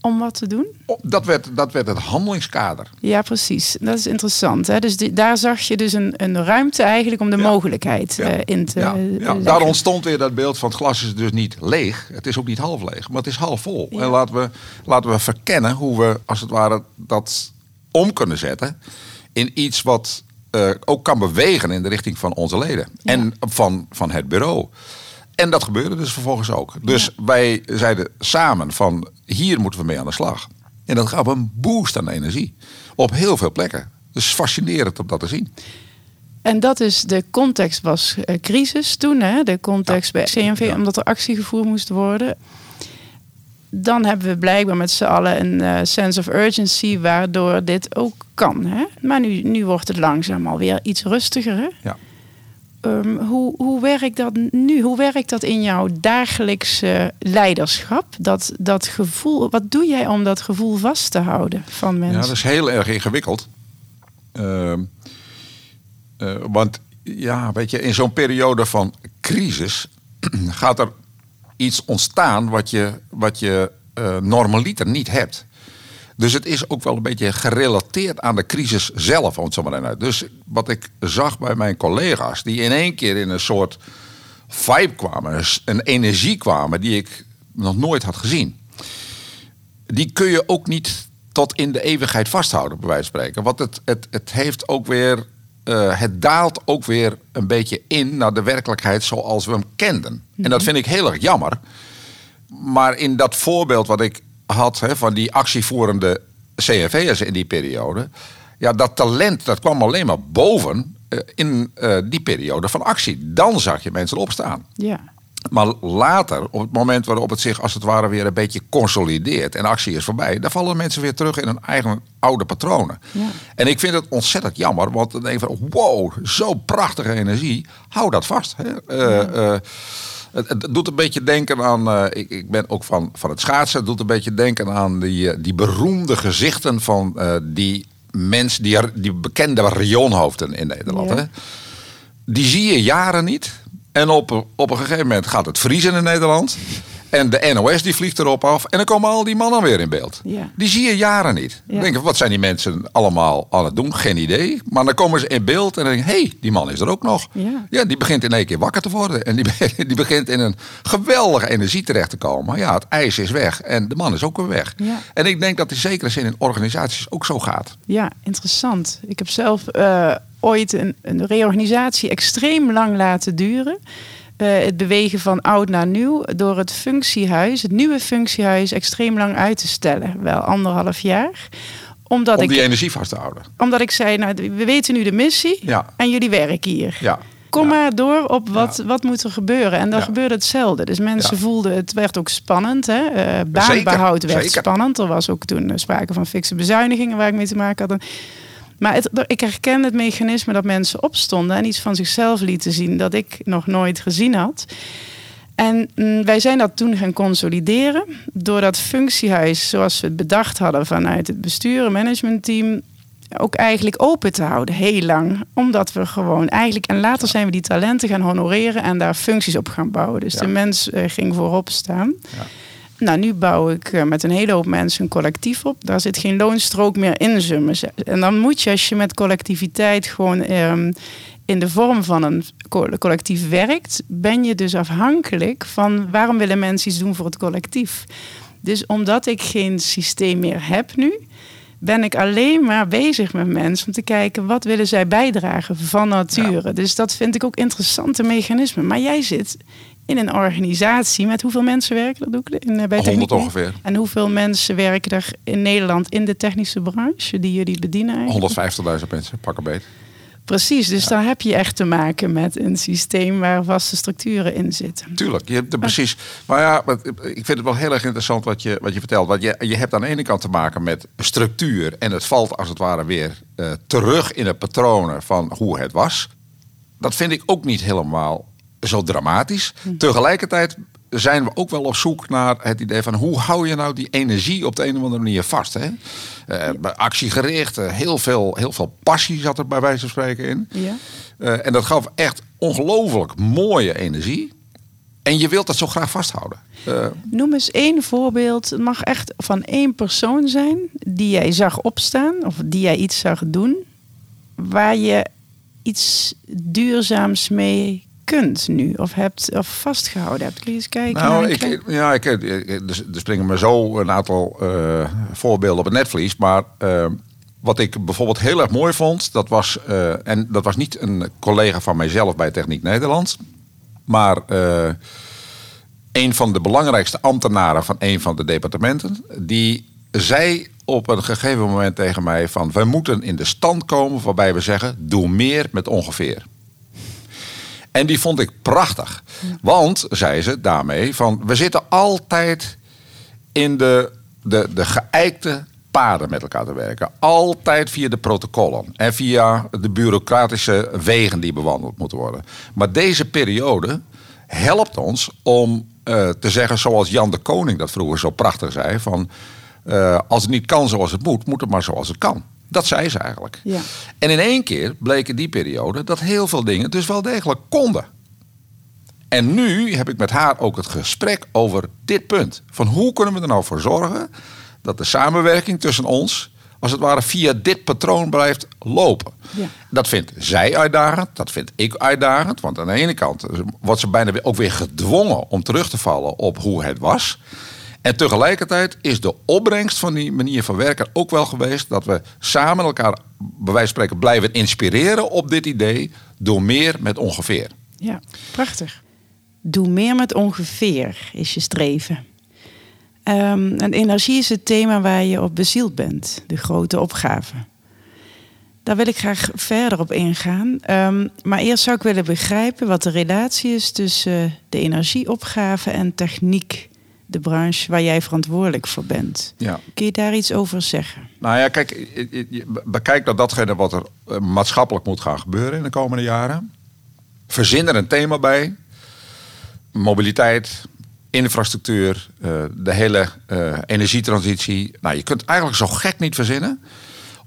om wat te doen. Dat werd, dat werd het handelingskader. Ja, precies. Dat is interessant. Hè? Dus die- daar zag je dus een, een ruimte eigenlijk om de Ja. mogelijkheid Ja. eh, in te Ja, ja. Daar ontstond weer dat beeld van het glas is dus niet leeg. Het is ook niet half leeg, maar het is half vol. En laten we, laten we verkennen hoe we als het ware dat om kunnen zetten in iets wat eh, ook kan bewegen in de richting van onze leden en van, van het bureau. En dat gebeurde dus vervolgens ook. Dus wij zeiden samen van hier moeten we mee aan de slag. En dat gaf een boost aan energie op heel veel plekken. Dus fascinerend om dat te zien. En dat is de context was eh, crisis toen, hè? de context bij CNV, Ja. omdat er actie gevoerd moest worden. Dan hebben we blijkbaar met z'n allen een eh, sense of urgency waardoor dit ook kan. Hè? Maar nu, nu wordt het langzaam alweer iets rustiger. Hè? Ja. Ehm, hoe, hoe werkt dat nu? Hoe werkt dat in jouw dagelijkse leiderschap? Dat, dat gevoel, wat doe jij om dat gevoel vast te houden van mensen? Ja, dat is heel erg ingewikkeld. Ehm, eh, want ja, weet je, in zo'n periode van crisis gaat er iets ontstaan wat je, wat je eh, normaliter niet hebt. Dus het is ook wel een beetje gerelateerd aan de crisis zelf, om het zo maar uit. Dus wat ik zag bij mijn collega's, die in één keer in een soort vibe kwamen, een energie kwamen die ik nog nooit had gezien die kun je ook niet tot in de eeuwigheid vasthouden, bij wijze van spreken. Want het, het, het heeft ook weer. eh, het daalt ook weer een beetje in naar de werkelijkheid zoals we hem kenden. En dat vind ik heel erg jammer. Maar in dat voorbeeld wat ik had hè, van die actievoerende CNV'ers in die periode. Ja, dat talent dat kwam alleen maar boven eh, in eh, die periode van actie. Dan zag je mensen opstaan. Ja. Maar later, op het moment waarop het zich als het ware weer een beetje consolideert en actie is voorbij, dan vallen mensen weer terug in hun eigen oude patronen. Ja. En ik vind het ontzettend jammer, want dan denk ik van wow, zo prachtige energie, hou dat vast. Hè. Eh, het, het doet een beetje denken aan, eh, ik, ik ben ook van, van het schaatsen, het doet een beetje denken aan die, eh, die beroemde gezichten van eh, die mensen, die, die bekende rionhoofden in Nederland. Ja. Hè die zie je jaren niet. En op, op een gegeven moment gaat het vriezen in Nederland. En de NOS die vliegt erop af. En dan komen al die mannen weer in beeld. Ja. Die zie je jaren niet. Ja. Dan denk je, wat zijn die mensen allemaal aan het doen? Geen idee. Maar dan komen ze in beeld en dan denk je, hé, hey, die man is er ook nog. Ja. die begint in één keer wakker te worden. En die, die begint in een geweldige energie terecht te komen. Ja, het ijs is weg. En de man is ook weer weg. Ja. En ik denk dat in zekere zin in organisaties ook zo gaat. Ja, interessant. Ik heb zelf eh, ooit een, een reorganisatie extreem lang laten duren. Eh, het bewegen van oud naar nieuw door het functiehuis, het nieuwe functiehuis, extreem lang uit te stellen. Wel anderhalf jaar. Omdat, Om ik, die energie vast te houden. omdat ik zei, nou, we weten nu de missie Ja. en jullie werken hier. Ja. Kom Ja. maar door op wat, wat moet er gebeuren. En dan gebeurde hetzelfde. Dus mensen voelden, het werd ook spannend. Hè? Eh, baanbehoud werd zeker. spannend. Er was ook toen eh, sprake van fikse bezuinigingen waar ik mee te maken had. Maar het, ik herken het mechanisme dat mensen opstonden en iets van zichzelf lieten zien dat ik nog nooit gezien had. En mm, wij zijn dat toen gaan consolideren door dat functiehuis zoals we het bedacht hadden vanuit het bestuur en managementteam ook eigenlijk open te houden, heel lang. Omdat we gewoon eigenlijk... En later zijn we die talenten gaan honoreren en daar functies op gaan bouwen. Dus Ja. de mens eh, ging voorop staan. Ja. Nou, nu bouw ik eh, met een hele hoop mensen een collectief op. Daar zit geen loonstrook meer in, zeggen. En dan moet je, als je met collectiviteit gewoon ehm, in de vorm van een co- collectief werkt, ben je dus afhankelijk van waarom willen mensen iets doen voor het collectief. Dus omdat ik geen systeem meer heb nu, ben ik alleen maar bezig met mensen om te kijken wat willen zij bijdragen van nature. Dus dat vind ik ook interessante mechanismen. Maar jij zit in een organisatie met hoeveel mensen werken er Doekle, in, eh, bij 100 Techniek? ongeveer. En hoeveel mensen werken er in Nederland in de technische branche die jullie bedienen? eigenlijk? 150.000 mensen, pak een beet. Precies, dus daar heb je echt te maken met een systeem waar vaste structuren in zitten. Tuurlijk, je hebt er precies. Maar ja, ik vind het wel heel erg interessant wat je, wat je vertelt. Want je, je hebt aan de ene kant te maken met structuur. En het valt als het ware weer eh, terug in de patronen van hoe het was. Dat vind ik ook niet helemaal zo dramatisch. Tegelijkertijd zijn we ook wel op zoek naar het idee van hoe hou je nou die energie op de een of andere manier vast. Hè? Uh, actiegericht, uh, heel, veel, heel veel passie zat er bij wijze van spreken in. Ja. Uh, en dat gaf echt ongelooflijk mooie energie. En je wilt dat zo graag vasthouden. Uh, Noem eens één voorbeeld. Het mag echt van één persoon zijn die jij zag opstaan of die jij iets zag doen, waar je iets duurzaams mee kunt nu of hebt of vastgehouden hebt. Kun je eens kijken? Nou, ik, ja, ik, er springen me zo een aantal uh, voorbeelden op het netvlies, maar uh, wat ik bijvoorbeeld heel erg mooi vond, dat was, uh, en dat was niet een collega van mijzelf bij Techniek Nederland, maar een van de belangrijkste ambtenaren van een van de departementen, die zei op een gegeven moment tegen mij van we moeten in de stand komen waarbij we zeggen doe meer met ongeveer. En die vond ik prachtig. Want, zei ze daarmee, van we zitten altijd in de, de, de geëikte paden met elkaar te werken. Altijd via de protocollen en via de bureaucratische wegen die bewandeld moeten worden. Maar deze periode helpt ons om uh, te zeggen, zoals Jan de Koning dat vroeger zo prachtig zei: van uh, als het niet kan zoals het moet, moet het maar zoals het kan. Dat zei ze eigenlijk. Ja. En in één keer bleek in die periode dat heel veel dingen dus wel degelijk konden. En nu heb ik met haar ook het gesprek over dit punt. Van hoe kunnen we er nou voor zorgen dat de samenwerking tussen ons, als het ware, via dit patroon blijft lopen. Ja. Dat vindt zij uitdagend, dat vind ik uitdagend. Want aan de ene kant wordt ze bijna ook weer gedwongen om terug te vallen op hoe het was. En tegelijkertijd is de opbrengst van die manier van werken ook wel geweest dat we samen elkaar, bij wijze van spreken, blijven inspireren op dit idee door meer met ongeveer. Ja, prachtig. Doe meer met ongeveer is je streven. Um, en energie is het thema waar je op bezield bent, de grote opgave. Daar wil ik graag verder op ingaan. Um, maar eerst zou ik willen begrijpen wat de relatie is tussen de energieopgave en techniek de branche waar jij verantwoordelijk voor bent. Ja. Kun je daar iets over zeggen? Nou ja, kijk, bekijk dat datgene wat er eh, maatschappelijk moet gaan gebeuren in de komende jaren. Verzin er een thema bij. Mobiliteit, infrastructuur, uh, de hele uh, energietransitie. Nou, je kunt eigenlijk zo gek niet verzinnen.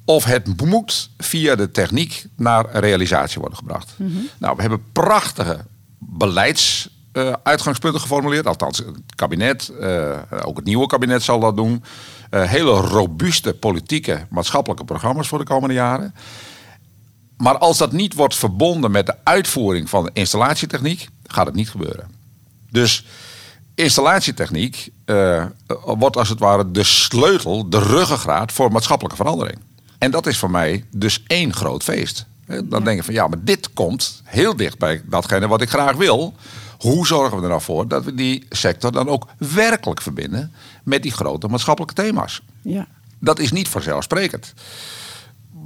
Of het moet via de techniek naar realisatie worden gebracht. Mhm. Mm -hmm. Nou, we hebben prachtige beleids uh, uitgangspunten geformuleerd. Althans, het kabinet, uh, ook het nieuwe kabinet zal dat doen. Uh, hele robuuste politieke, maatschappelijke programma's voor de komende jaren. Maar als dat niet wordt verbonden met de uitvoering van de installatietechniek, gaat het niet gebeuren. Dus installatietechniek wordt als het ware de sleutel, de ruggengraat voor maatschappelijke verandering. En dat is voor mij dus één groot feest. Dan denk ik van ja, maar dit komt heel dicht bij datgene wat ik graag wil. Hoe zorgen we er nou voor dat we die sector dan ook werkelijk verbinden met die grote maatschappelijke thema's? Ja. Dat is niet vanzelfsprekend.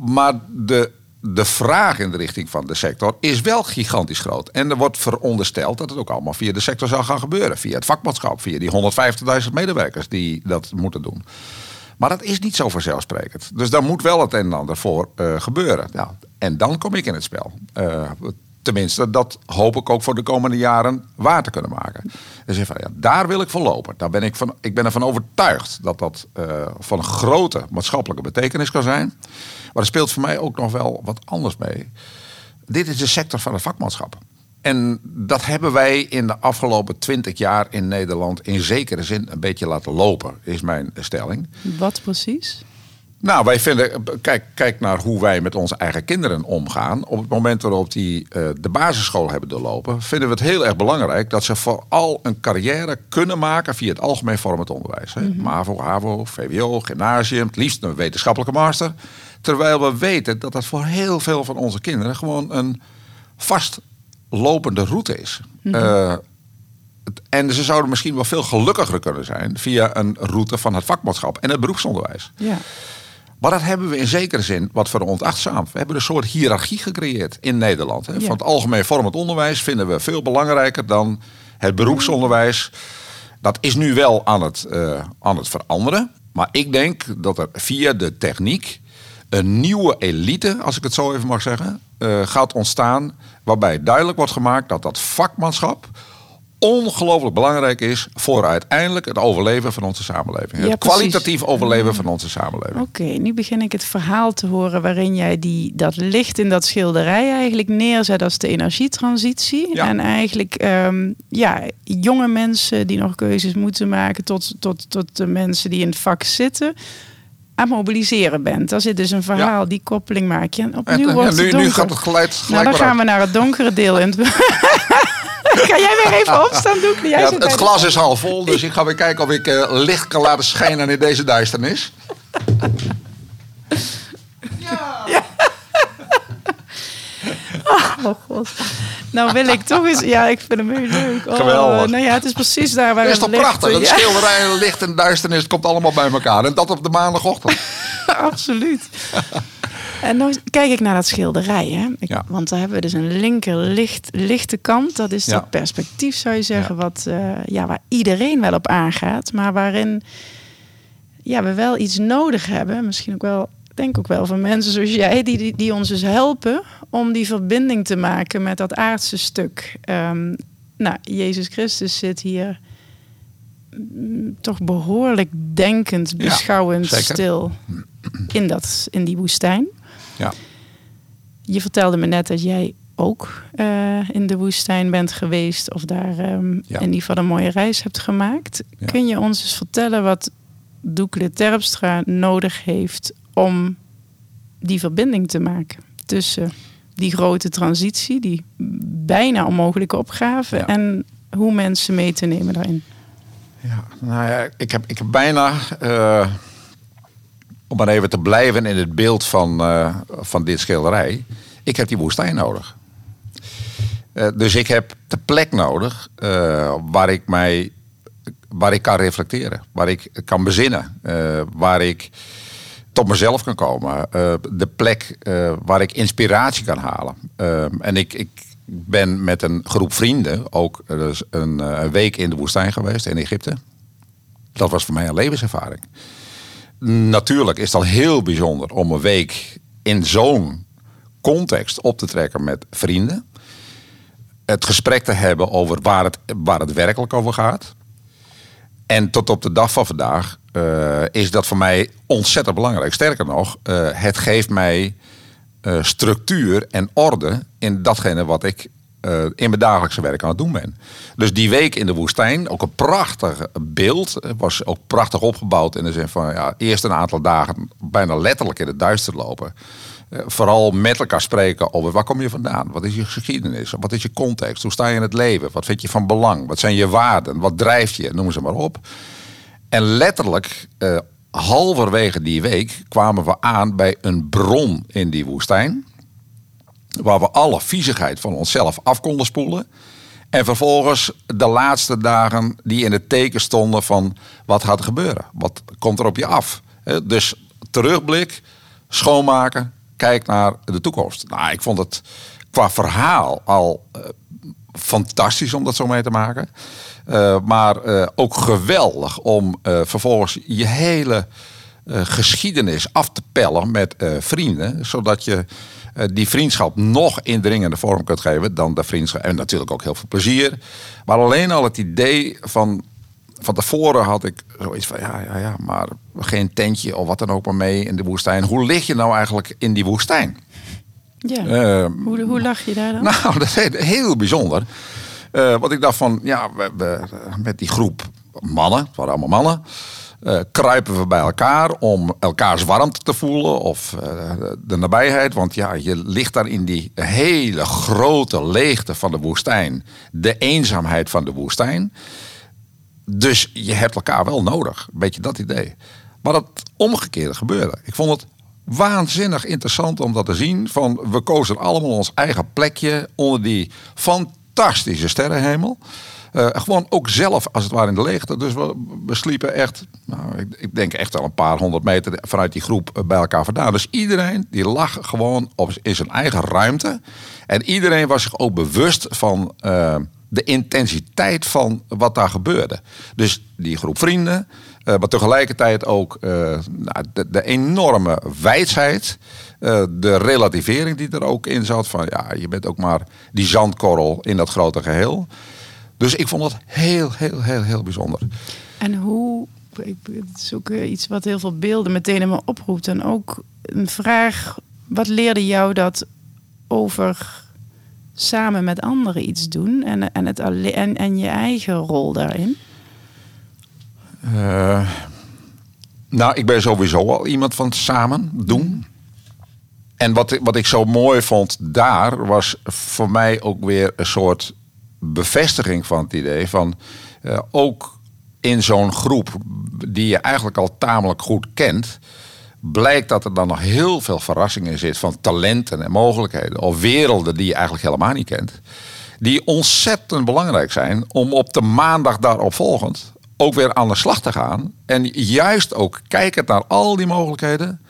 Maar de, de vraag in de richting van de sector is wel gigantisch groot. En er wordt verondersteld dat het ook allemaal via de sector zal gaan gebeuren. Via het vakmanschap, via die 150.000 medewerkers die dat moeten doen. Maar dat is niet zo vanzelfsprekend. Dus daar moet wel het een en ander voor uh, gebeuren. Nou, en dan kom ik in het spel. Uh, tenminste, dat hoop ik ook voor de komende jaren waar te kunnen maken. Dus van, ja, daar wil ik voor lopen. Daar ben ik, van, ik ben ervan overtuigd dat dat uh, van grote maatschappelijke betekenis kan zijn. Maar er speelt voor mij ook nog wel wat anders mee. Dit is de sector van het vakmanschap. En dat hebben wij in de afgelopen twintig jaar in Nederland in zekere zin een beetje laten lopen, is mijn stelling. Wat precies? Nou, wij vinden, kijk, kijk naar hoe wij met onze eigen kinderen omgaan. Op het moment waarop die uh, de basisschool hebben doorlopen, vinden we het heel erg belangrijk dat ze vooral een carrière kunnen maken via het algemeen vormend onderwijs. Hè? Mm-hmm. MAVO, HAVO, VWO, gymnasium, het liefst een wetenschappelijke master. Terwijl we weten dat dat voor heel veel van onze kinderen gewoon een vastlopende route is. Mm-hmm. Uh, en ze zouden misschien wel veel gelukkiger kunnen zijn via een route van het vakmanschap en het beroepsonderwijs. Ja. Maar dat hebben we in zekere zin wat voor ontachtzaam. We hebben een soort hiërarchie gecreëerd in Nederland. Hè. Ja. Van het algemeen vormend onderwijs vinden we veel belangrijker dan het beroepsonderwijs. Dat is nu wel aan het, uh, aan het veranderen. Maar ik denk dat er via de techniek een nieuwe elite, als ik het zo even mag zeggen, uh, gaat ontstaan. Waarbij duidelijk wordt gemaakt dat dat vakmanschap ongelooflijk belangrijk is voor uiteindelijk het overleven van onze samenleving. Ja, het precies. kwalitatief overleven van onze samenleving. Oké, nu begin ik het verhaal te horen waarin jij die, dat licht in dat schilderij eigenlijk neerzet als de energietransitie. Ja. En eigenlijk ehm, ja, jonge mensen die nog keuzes moeten maken tot, tot, tot de mensen die in het vak zitten. Aan het mobiliseren bent. Daar zit dus een verhaal, die koppeling maak je. En opnieuw en wordt het nu, donker. nu gaat het nou, dan gaan uit. we naar het donkere deel. In het... Ga jij weer even opstaan? Jij Ja, het de- glas is half vol, dus ik ga weer kijken of ik eh, licht kan laten schijnen in deze duisternis. Oh god. Nou wil ik toch eens... Ja, ik vind hem heel leuk. Oh, Geweldig. Nou ja, het is precies daar waar is het toch ligt. prachtig? Het Ja, schilderij, licht en duisternis, het komt allemaal bij elkaar. En dat op de maandagochtend. absoluut. En nou kijk ik naar dat schilderij. Hè? Ik- Ja. Want daar hebben we dus een linker licht, lichte kant. Dat is dat perspectief, zou je zeggen. Wat, eh, ja, waar iedereen wel op aangaat. Maar waarin ja, we wel iets nodig hebben. Misschien ook wel, denk ook wel van mensen zoals jij. Die, die, die ons dus helpen om die verbinding te maken met dat aardse stuk. Ehm, nou, Jezus Christus zit hier mm, toch behoorlijk denkend, beschouwend, stil in, dat, in die woestijn. Ja. Je vertelde me net dat jij ook eh, in de woestijn bent geweest of daar ehm, Ja. in ieder geval een mooie reis hebt gemaakt. Ja. Kun je ons eens vertellen wat Doekle Terpstra nodig heeft om die verbinding te maken tussen die grote transitie, die bijna onmogelijke opgave Ja. en hoe mensen mee te nemen daarin? Ja, nou ja, ik heb, ik heb bijna, eh, om maar even te blijven in het beeld van, eh, van dit schilderij, ik heb die woestijn nodig. Eh, dus ik heb de plek nodig eh, waar ik mij, waar ik kan reflecteren, waar ik kan bezinnen, waar ik tot mezelf kan komen. De plek waar ik inspiratie kan halen. En ik, ik ben met een groep vrienden ook dus een, een week in de woestijn geweest in Egypte. Dat was voor mij een levenservaring. Natuurlijk is het al heel bijzonder om een week in zo'n context op te trekken met vrienden. Het gesprek te hebben over waar het, waar het werkelijk over gaat. En tot op de dag van vandaag eh, is dat voor mij ontzettend belangrijk. Sterker nog, eh, het geeft mij eh, structuur en orde in datgene wat ik eh, in mijn dagelijkse werk aan het doen ben. Dus die week in de woestijn, ook een prachtig beeld. Het was ook prachtig opgebouwd in de zin van ja, eerst een aantal dagen bijna letterlijk in het duister lopen. Eh, vooral met elkaar spreken over waar kom je vandaan? Wat is je geschiedenis? Wat is je context? Hoe sta je in het leven? Wat vind je van belang? Wat zijn je waarden? Wat drijft je? Noem ze maar op. En letterlijk, eh, halverwege die week kwamen we aan bij een bron in die woestijn. Waar we alle viezigheid van onszelf af konden spoelen. En vervolgens de laatste dagen die in het teken stonden van wat gaat gebeuren? Wat komt er op je af? Dus terugblik, schoonmaken, kijk naar de toekomst. Nou, ik vond het qua verhaal al eh, fantastisch om dat zo mee te maken. Eh, maar eh, ook geweldig om vervolgens je hele geschiedenis af te pellen met vrienden. Zodat je die vriendschap nog indringende vorm kunt geven dan de vriendschap. En natuurlijk ook heel veel plezier. Maar alleen al het idee van. Van tevoren had ik zoiets van, ja, ja, ja, maar geen tentje of wat dan ook maar mee in de woestijn. Hoe lig je nou eigenlijk in die woestijn? Ja. Eh, hoe, hoe lag je daar dan? nou, dat is heel bijzonder. Eh want ik dacht van, ja, we, we- met die groep mannen, het waren allemaal mannen, eh, kruipen we bij elkaar om elkaars warmte te voelen of eh, de nabijheid. Want ja, je ligt daar in die hele grote leegte van de woestijn, de eenzaamheid van de woestijn. Dus je hebt elkaar wel nodig. Een beetje dat idee. Maar dat omgekeerde gebeurde. Ik vond het waanzinnig interessant om dat te zien. Van we kozen allemaal ons eigen plekje onder die fantastische sterrenhemel. Eh, gewoon ook zelf als het ware in de leegte. Dus we, sliepen echt, nou, ik, ik denk echt wel een paar honderd meter vanuit die groep eh, bij elkaar vandaan. Dus iedereen die lag gewoon op, in zijn eigen ruimte. En iedereen was zich ook bewust van eh, de intensiteit van wat daar gebeurde. Dus die groep vrienden, maar tegelijkertijd ook nou, de, enorme wijsheid. de relativering die er ook in zat. Van ja, je bent ook maar die zandkorrel in dat grote geheel. Dus ik vond dat heel, heel, heel, heel bijzonder. En hoe, ik- het is ook eh, iets wat heel veel beelden meteen in me oproept. En ook een vraag, wat leerde jou dat over samen met anderen iets doen en, en, het en, en je eigen rol daarin? Eh, nou, ik ben sowieso al iemand van samen doen. En wat, wat ik zo mooi vond daar, was voor mij ook weer een soort bevestiging van het idee van eh, ook in zo'n groep die je eigenlijk al tamelijk goed kent, blijkt dat er dan nog heel veel verrassingen in zit van talenten en mogelijkheden of werelden die je eigenlijk helemaal niet kent. Die ontzettend belangrijk zijn om op de maandag daarop volgend ook weer aan de slag te gaan. En juist ook kijkend naar al die mogelijkheden,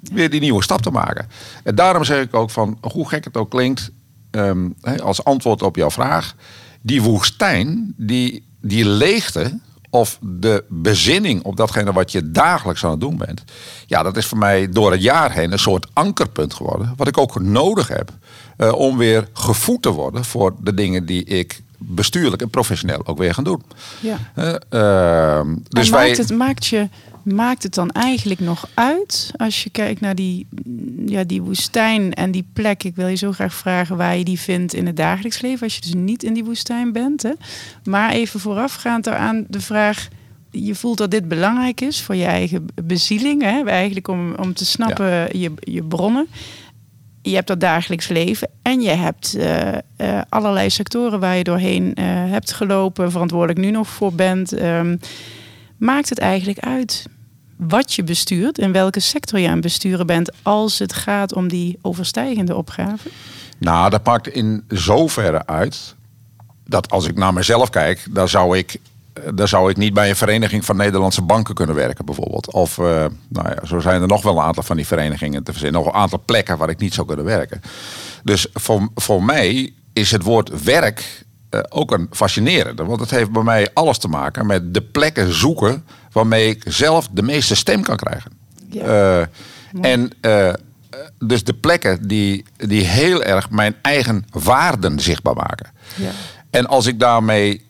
weer die nieuwe stap te maken. En daarom zeg ik ook van, hoe gek het ook klinkt, ehm, als antwoord op jouw vraag, die woestijn, die, die leegte of de bezinning op datgene wat je dagelijks aan het doen bent, ja, dat is voor mij door het jaar heen een soort ankerpunt geworden, wat ik ook nodig heb eh, om weer gevoed te worden voor de dingen die ik bestuurlijk en professioneel ook weer gaan doen. Ja. Eh, ehm, dus wij, maakt, het, maakt, je, maakt het dan eigenlijk nog uit als je kijkt naar die, ja, die woestijn en die plek? Ik wil je zo graag vragen waar je die vindt in het dagelijks leven, als je dus niet in die woestijn bent. Hè? Maar even voorafgaand daaraan de vraag. Je voelt dat dit belangrijk is voor je eigen bezieling, hè? eigenlijk om, om te snappen je, je bronnen. Je hebt dat dagelijks leven en je hebt eh, eh, allerlei sectoren waar je doorheen eh, hebt gelopen, verantwoordelijk nu nog voor bent. Ehm, maakt het eigenlijk uit wat je bestuurt en welke sector je aan het besturen bent als het gaat om die overstijgende opgave? Nou, dat maakt in zoverre uit dat als ik naar mezelf kijk, dan zou ik, eh, dan zou ik niet bij een vereniging van Nederlandse banken kunnen werken, bijvoorbeeld. Of, eh, nou ja, zo zijn er nog wel een aantal van die verenigingen te verzinnen. Nog een aantal plekken waar ik niet zou kunnen werken. Dus voor, voor mij is het woord werk eh, ook een fascinerende. Want het heeft bij mij alles te maken met de plekken zoeken waarmee ik zelf de meeste stem kan krijgen. Ja. Eh, en eh, dus de plekken die, die heel erg mijn eigen waarden zichtbaar maken. Ja. En als ik daarmee,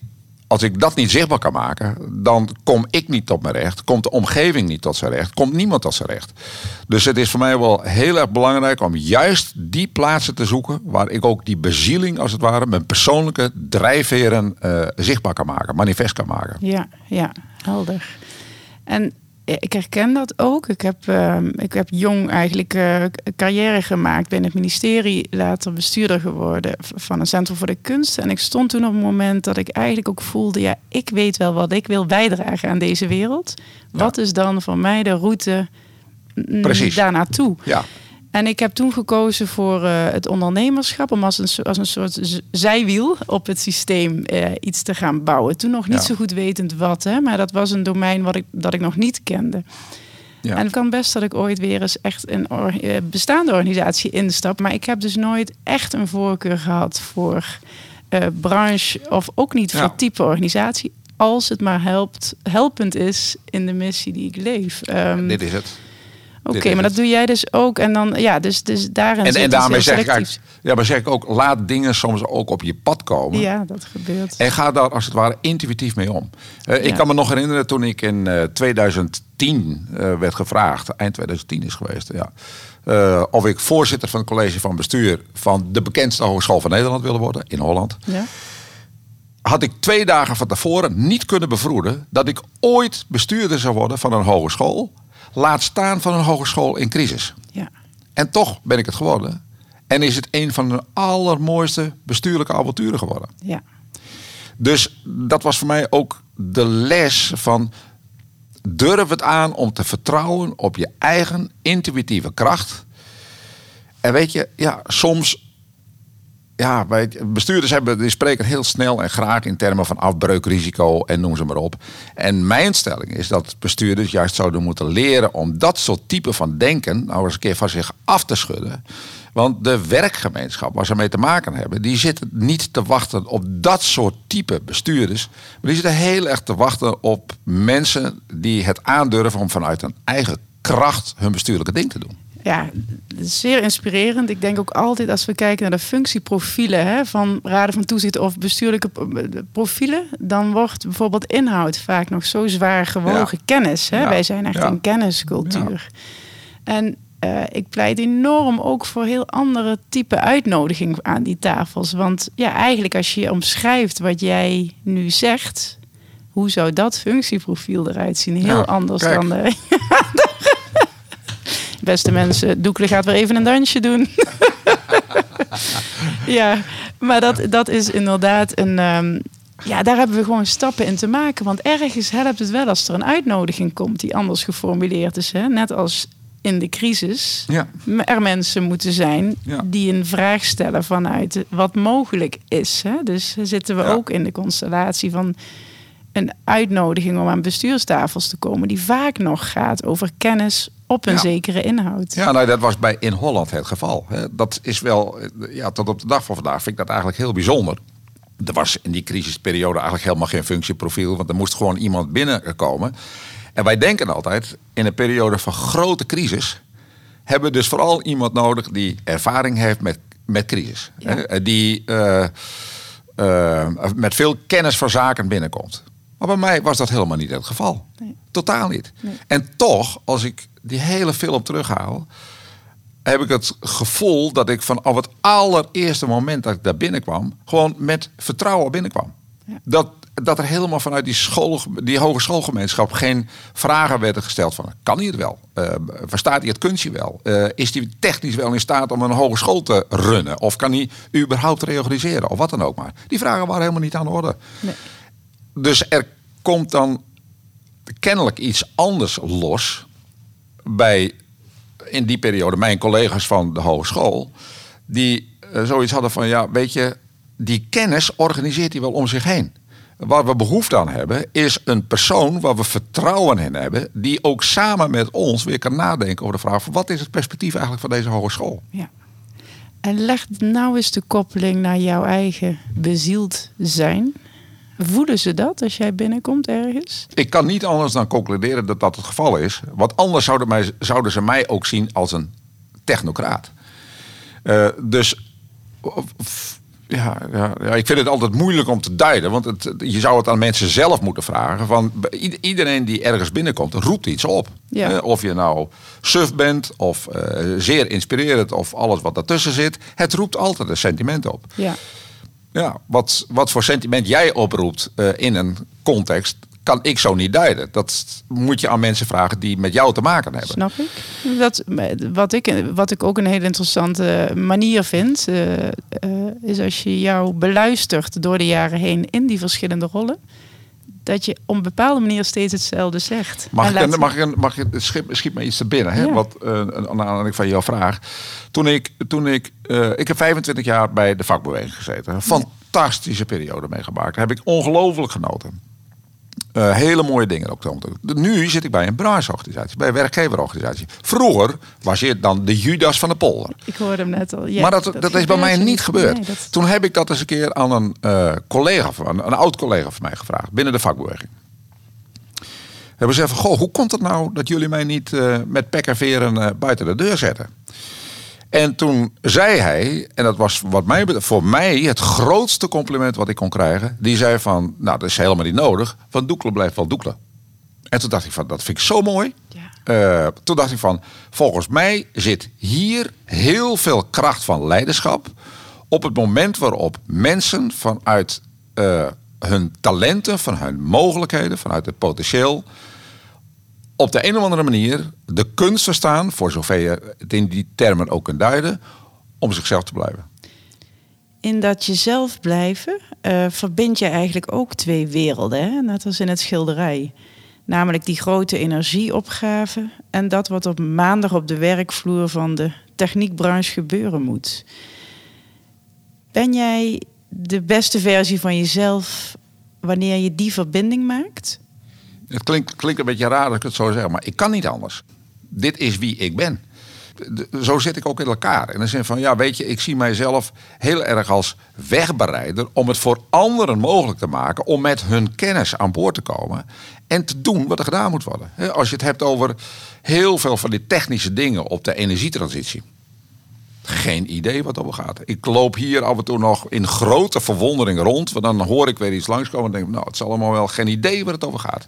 als ik dat niet zichtbaar kan maken, dan kom ik niet tot mijn recht, komt de omgeving niet tot zijn recht, komt niemand tot zijn recht. Dus het is voor mij wel heel erg belangrijk om juist die plaatsen te zoeken waar ik ook die bezieling, als het ware, mijn persoonlijke drijfveren eh, zichtbaar kan maken, manifest kan maken. Ja, ja, helder. En ik herken dat ook. Ik heb, ehm, ik heb jong eigenlijk eh, carrière gemaakt binnen het ministerie, later bestuurder geworden van een Centrum voor de Kunst. En ik stond toen op een moment dat ik eigenlijk ook voelde, ja, ik weet wel wat ik wil bijdragen aan deze wereld. Wat is dan voor mij de route Precies. daar naartoe? Ja, En ik heb toen gekozen voor eh, het ondernemerschap om als een, als een soort zijwiel op het systeem eh, iets te gaan bouwen. Toen nog niet Ja. zo goed wetend wat, hè, maar dat was een domein wat ik, dat ik nog niet kende. ja. En het kan best dat ik ooit weer eens echt een or- eh, bestaande organisatie instap. Maar ik heb dus nooit echt een voorkeur gehad voor branche of ook niet voor Ja. type organisatie. Als het maar helpt, helpend is in de missie die ik leef. Ehm, dit is het. Oké, maar dat doe jij dus ook. En dan, ja, dus, dus daarin En, en iets daarmee zeg ik, ja, maar zeg ik ook, laat dingen soms ook op je pad komen. Ja, dat gebeurt. En ga daar als het ware intuïtief mee om. Eh, Ik kan me nog herinneren toen ik in eh, 2010 eh, werd gevraagd, eind 2010 is geweest, ja, eh, of ik voorzitter van het college van bestuur van de bekendste hogeschool van Nederland wilde worden, in Holland. Ja? Had ik twee dagen van tevoren niet kunnen bevroeden dat ik ooit bestuurder zou worden van een hogeschool, laat staan van een hogeschool in crisis. Ja. En toch ben ik het geworden. En is het een van de allermooiste bestuurlijke avonturen geworden. Ja. Dus dat was voor mij ook de les van durf het aan om te vertrouwen op je eigen intuïtieve kracht. En weet je, ja, soms, ja, bestuurders hebben, die spreken heel snel en graag in termen van afbreukrisico en noem ze maar op. En mijn stelling is dat bestuurders juist zouden moeten leren om dat soort type van denken nou eens een keer van zich af te schudden. Want de werkgemeenschap waar ze mee te maken hebben, die zitten niet te wachten op dat soort type bestuurders. Maar die zitten heel erg te wachten op mensen die het aandurven om vanuit hun eigen kracht hun bestuurlijke ding te doen. Ja, zeer inspirerend. Ik denk ook altijd als we kijken naar de functieprofielen hè, van raden van toezicht of bestuurlijke profielen, dan wordt bijvoorbeeld inhoud vaak nog zo zwaar gewogen. Kennis. Hè? Wij zijn echt een kenniscultuur. En uh, ik pleit enorm ook voor heel andere type uitnodiging aan die tafels. Want ja, eigenlijk als je omschrijft wat jij nu zegt, hoe zou dat functieprofiel eruit zien? Heel anders dan de. Beste mensen, Doekle gaat weer even een dansje doen. ja, maar dat, dat is inderdaad een. Um, ja, daar hebben we gewoon stappen in te maken. Want ergens helpt het wel als er een uitnodiging komt die anders geformuleerd is. Hè? Net als in de crisis ja. er mensen moeten zijn die een vraag stellen vanuit wat mogelijk is. Hè? Dus zitten we ook in de constellatie van een uitnodiging om aan bestuurstafels te komen, die vaak nog gaat over kennis op een zekere inhoud. Ja, nou, dat was bij in Holland het geval. Dat is wel, ja, tot op de dag van vandaag vind ik dat eigenlijk heel bijzonder. Er was in die crisisperiode eigenlijk helemaal geen functieprofiel, want er moest gewoon iemand binnenkomen. En wij denken altijd, in een periode van grote crisis, hebben we dus vooral iemand nodig die ervaring heeft met, met crisis. Die uh, uh, met veel kennis van zaken binnenkomt. Maar bij mij was dat helemaal niet het geval. Nee. Totaal niet. En toch, als ik die hele film terughaal, heb ik het gevoel dat ik vanaf het allereerste moment dat ik daar binnenkwam, gewoon met vertrouwen binnenkwam. Ja. Dat, dat er helemaal vanuit die, school, die hogeschoolgemeenschap geen vragen werden gesteld van kan hij het wel? Uh, verstaat hij het kunstje wel? Uh, is hij technisch wel in staat om een hogeschool te runnen? Of kan hij überhaupt reorganiseren? Of wat dan ook maar. Die vragen waren helemaal niet aan de orde. Nee. Dus er komt dan kennelijk iets anders los bij in die periode mijn collega's van de hogeschool. Die uh, zoiets hadden van ja, weet je, die kennis organiseert hij wel om zich heen. Waar we behoefte aan hebben, is een persoon waar we vertrouwen in hebben, die ook samen met ons weer kan nadenken over de vraag van wat is het perspectief eigenlijk van deze hogeschool. Ja. En leg nou eens de koppeling naar jouw eigen bezield zijn. Voelen ze dat als jij binnenkomt ergens? Ik kan niet anders dan concluderen dat dat het geval is. Want anders zouden, mij, zouden ze mij ook zien als een technocraat. Uh, dus ja, ja, ja, ik vind het altijd moeilijk om te duiden. Want het, je zou het aan mensen zelf moeten vragen. Van, iedereen die ergens binnenkomt, roept iets op. Ja. of je nou suf bent, of uh, zeer inspirerend, of alles wat daartussen zit. Het roept altijd een sentiment op. Ja. Ja, wat, wat voor sentiment jij oproept uh, in een context, kan ik zo niet duiden. Dat moet je aan mensen vragen die met jou te maken hebben. Snap ik. Dat, wat, ik wat ik ook een hele interessante manier vind, uh, uh, is als je jou beluistert door de jaren heen in die verschillende rollen. Dat je op een bepaalde manier steeds hetzelfde zegt. Mag, ik, mag, ik, mag ik, schiet, schiet me iets te binnen, hè? Ja. Wat, uh, aan aanleiding van jouw vraag. Toen ik, toen ik, ik heb 25 jaar bij de vakbeweging gezeten. Fantastische periode meegemaakt. Daar heb ik ongelooflijk genoten. Uh, hele mooie dingen ook. Nu zit ik bij een brancheorganisatie, bij een werkgeverorganisatie. Vroeger was je dan de Judas van de polder. Ik hoorde hem net al. Ja, maar dat, dat, is bij mij niet gebeurd. Nee, dat... Toen heb ik dat eens een keer aan een uh, collega, van, een, een oud collega van mij gevraagd, binnen de vakbeweging. Hebben ze van, goh, hoe komt het nou dat jullie mij niet uh, met pek en veren buiten de deur zetten? En toen zei hij, en dat was wat mij, voor mij het grootste compliment wat ik kon krijgen. Die zei van, nou dat is helemaal niet nodig, want doekelen blijft wel doekelen. En toen dacht ik van, dat vind ik zo mooi. Ja. Uh, toen dacht ik van, volgens mij zit hier heel veel kracht van leiderschap. Op het moment waarop mensen vanuit uh, hun talenten, van hun mogelijkheden, vanuit het potentieel op de een of andere manier de kunst verstaan, voor zover je het in die termen ook kunt duiden, om zichzelf te blijven. In dat jezelf blijven uh, verbind je eigenlijk ook twee werelden, hè? net als in het schilderij. Namelijk die grote energieopgave en dat wat op maandag op de werkvloer van de techniekbranche gebeuren moet. Ben jij de beste versie van jezelf wanneer je die verbinding maakt? Het klinkt, klinkt een beetje raar dat ik het zo zeg, maar ik kan niet anders. Dit is wie ik ben. zo zit ik ook in elkaar. In de zin van, ja, weet je, ik zie mijzelf heel erg als wegbereider om het voor anderen mogelijk te maken om met hun kennis aan boord te komen en te doen wat er gedaan moet worden. Als je het hebt over heel veel van die technische dingen op de energietransitie. Geen idee wat over gaat. Ik loop hier af en toe nog in grote verwondering rond. Want dan hoor ik weer iets langskomen en denk ik, nou, het is allemaal wel geen idee waar het over gaat.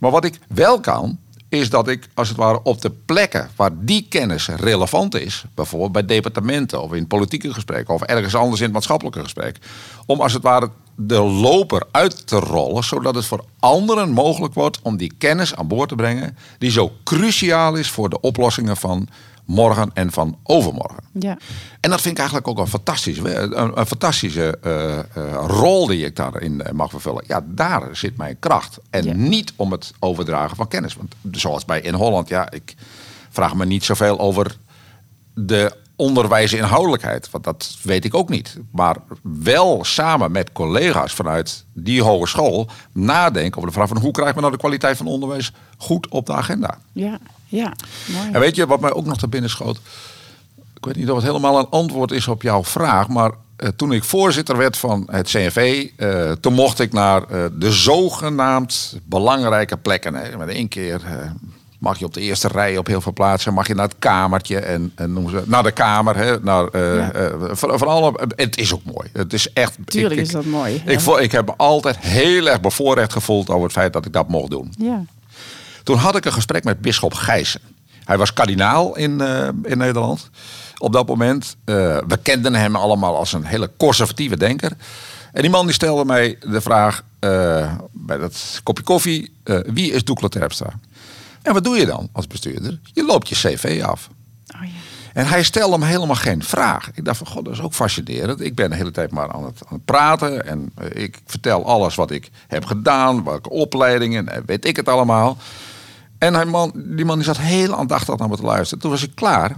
Maar wat ik wel kan, is dat ik als het ware op de plekken waar die kennis relevant is, bijvoorbeeld bij departementen of in politieke gesprekken of ergens anders in het maatschappelijke gesprek, om als het ware de loper uit te rollen, zodat het voor anderen mogelijk wordt om die kennis aan boord te brengen, die zo cruciaal is voor de oplossingen van morgen en van overmorgen. Ja. En dat vind ik eigenlijk ook een fantastische, een, een fantastische eh, eh, rol die ik daarin eh, mag vervullen. Ja, daar zit mijn kracht. En Ja. niet om het overdragen van kennis. Want zoals bij In Holland, ja, ik vraag me niet zoveel over de onderwijsinhoudelijkheid. Want dat weet ik ook niet. Maar wel samen met collega's vanuit die hogeschool nadenken over de vraag van hoe krijgen we nou de kwaliteit van onderwijs goed op de agenda. Ja, ja. Mooi. En weet je wat mij ook nog te binnen schoot? Ik weet niet of het helemaal een antwoord is op jouw vraag, maar eh, toen ik voorzitter werd van het CNV, eh, toen mocht ik naar eh, de zogenaamd belangrijke plekken. Hè. Met één keer mag je op de eerste rij op heel veel plaatsen, mag je naar het kamertje en, en noemen ze naar de kamer, hè, naar eh, Ja. eh, van, van alle. Het is ook mooi. Het is echt. Tuurlijk ik, is dat mooi. Ik, ik heb me altijd heel erg bevoorrecht gevoeld over het feit dat ik dat mocht doen. Ja. Toen had ik een gesprek met bisschop Gijzen. Hij was kardinaal in, eh, in Nederland op dat moment. We kenden hem allemaal als een hele conservatieve denker. En die man die stelde mij de vraag bij dat kopje koffie: wie is Doekle Terpstra? En wat doe je dan als bestuurder? Je loopt je cv af. Oh, ja. En hij stelde me helemaal geen vraag. Ik dacht van, god, dat is ook fascinerend. Ik ben de hele tijd maar aan het, aan het praten. En eh, ik vertel alles wat ik heb gedaan. Welke opleidingen, weet ik het allemaal. En hij man, die man die zat heel aandachtig naar me te luisteren. Toen was ik klaar.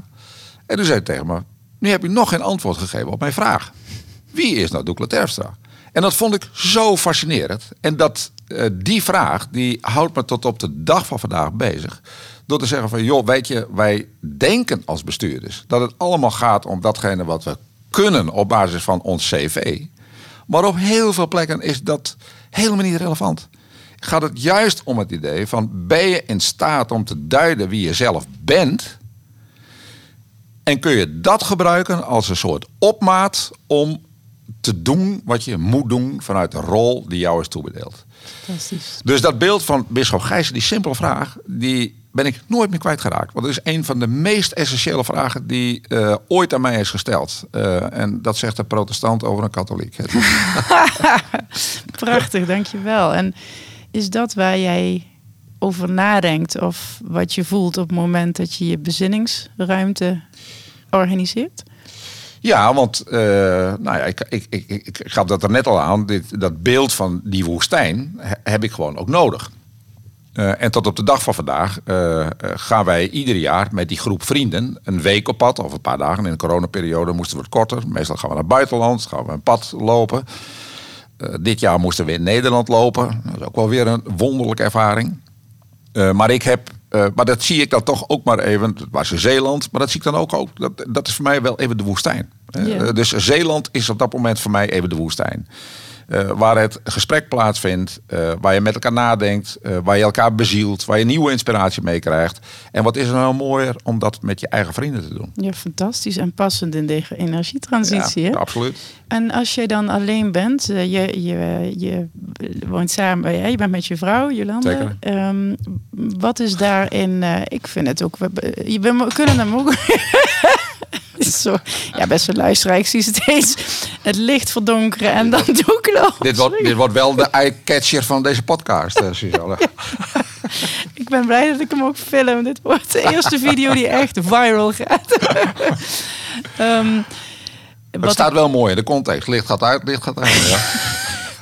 En toen zei hij tegen me, nu heb je nog geen antwoord gegeven op mijn vraag. Wie is nou Doekle Terpstra? En dat vond ik zo fascinerend. En dat, die vraag die houdt me tot op de dag van vandaag bezig. Door te zeggen van, joh, weet je, wij denken als bestuurders dat het allemaal gaat om datgene wat we kunnen op basis van ons cv. Maar op heel veel plekken is dat helemaal niet relevant. Gaat het juist om het idee van, ben je in staat om te duiden wie je zelf bent? En kun je dat gebruiken als een soort opmaat om te doen wat je moet doen vanuit de rol die jou is toebedeeld. Fantastisch. Dus dat beeld van Bisschop Gijssen, die simpele vraag, die ben ik nooit meer kwijtgeraakt. Want dat is een van de meest essentiële vragen die eh, ooit aan mij is gesteld. Eh, en dat zegt een protestant over een katholiek. Het- Prachtig, dankjewel. En is dat waar jij over nadenkt of wat je voelt op het moment dat je je bezinningsruimte organiseert? Ja, want eh, nou ja, ik, ik, ik, ik, gaf dat er net al aan. Dit, dat beeld van die woestijn he- heb ik gewoon ook nodig. Eh, en tot op de dag van vandaag eh, gaan wij ieder jaar met die groep vrienden een week op pad, of een paar dagen. In de coronaperiode moesten we het korter. Meestal gaan we naar het buitenland, gaan we een pad lopen. Dit jaar moesten we in Nederland lopen. Dat is ook wel weer een wonderlijke ervaring. Maar ik heb, eh, maar dat zie ik dan toch ook maar even. Het was Zeeland, maar dat zie ik dan ook. ook dat, dat is voor mij wel even de woestijn. Eh, dus Zeeland is op dat moment voor mij even de woestijn. Eh, waar het gesprek plaatsvindt, eh, waar je met elkaar nadenkt, eh, waar je elkaar bezielt, waar je nieuwe inspiratie mee krijgt. En wat is er nou mooier om dat met je eigen vrienden te doen? Ja, fantastisch en passend in deze energietransitie. ja, hè? absoluut. En als je dan alleen bent, je, je, je woont samen, ja, je bent met je vrouw, Jolande. Zeker. Ehm, wat is daarin, ik vind het ook, we, we- we kunnen hem ook... Zo, ja, best wel luisteraar. Ik zie steeds het licht verdonkeren en dan doe ik Dit wordt, dit wordt wel de eye-catcher van deze podcast, eh, Suzanne. Ik ben blij dat ik hem ook film. Dit wordt de eerste video die echt viral gaat. Ehm, Het staat wel mooi in de context. Licht gaat uit, licht gaat uit. Ja.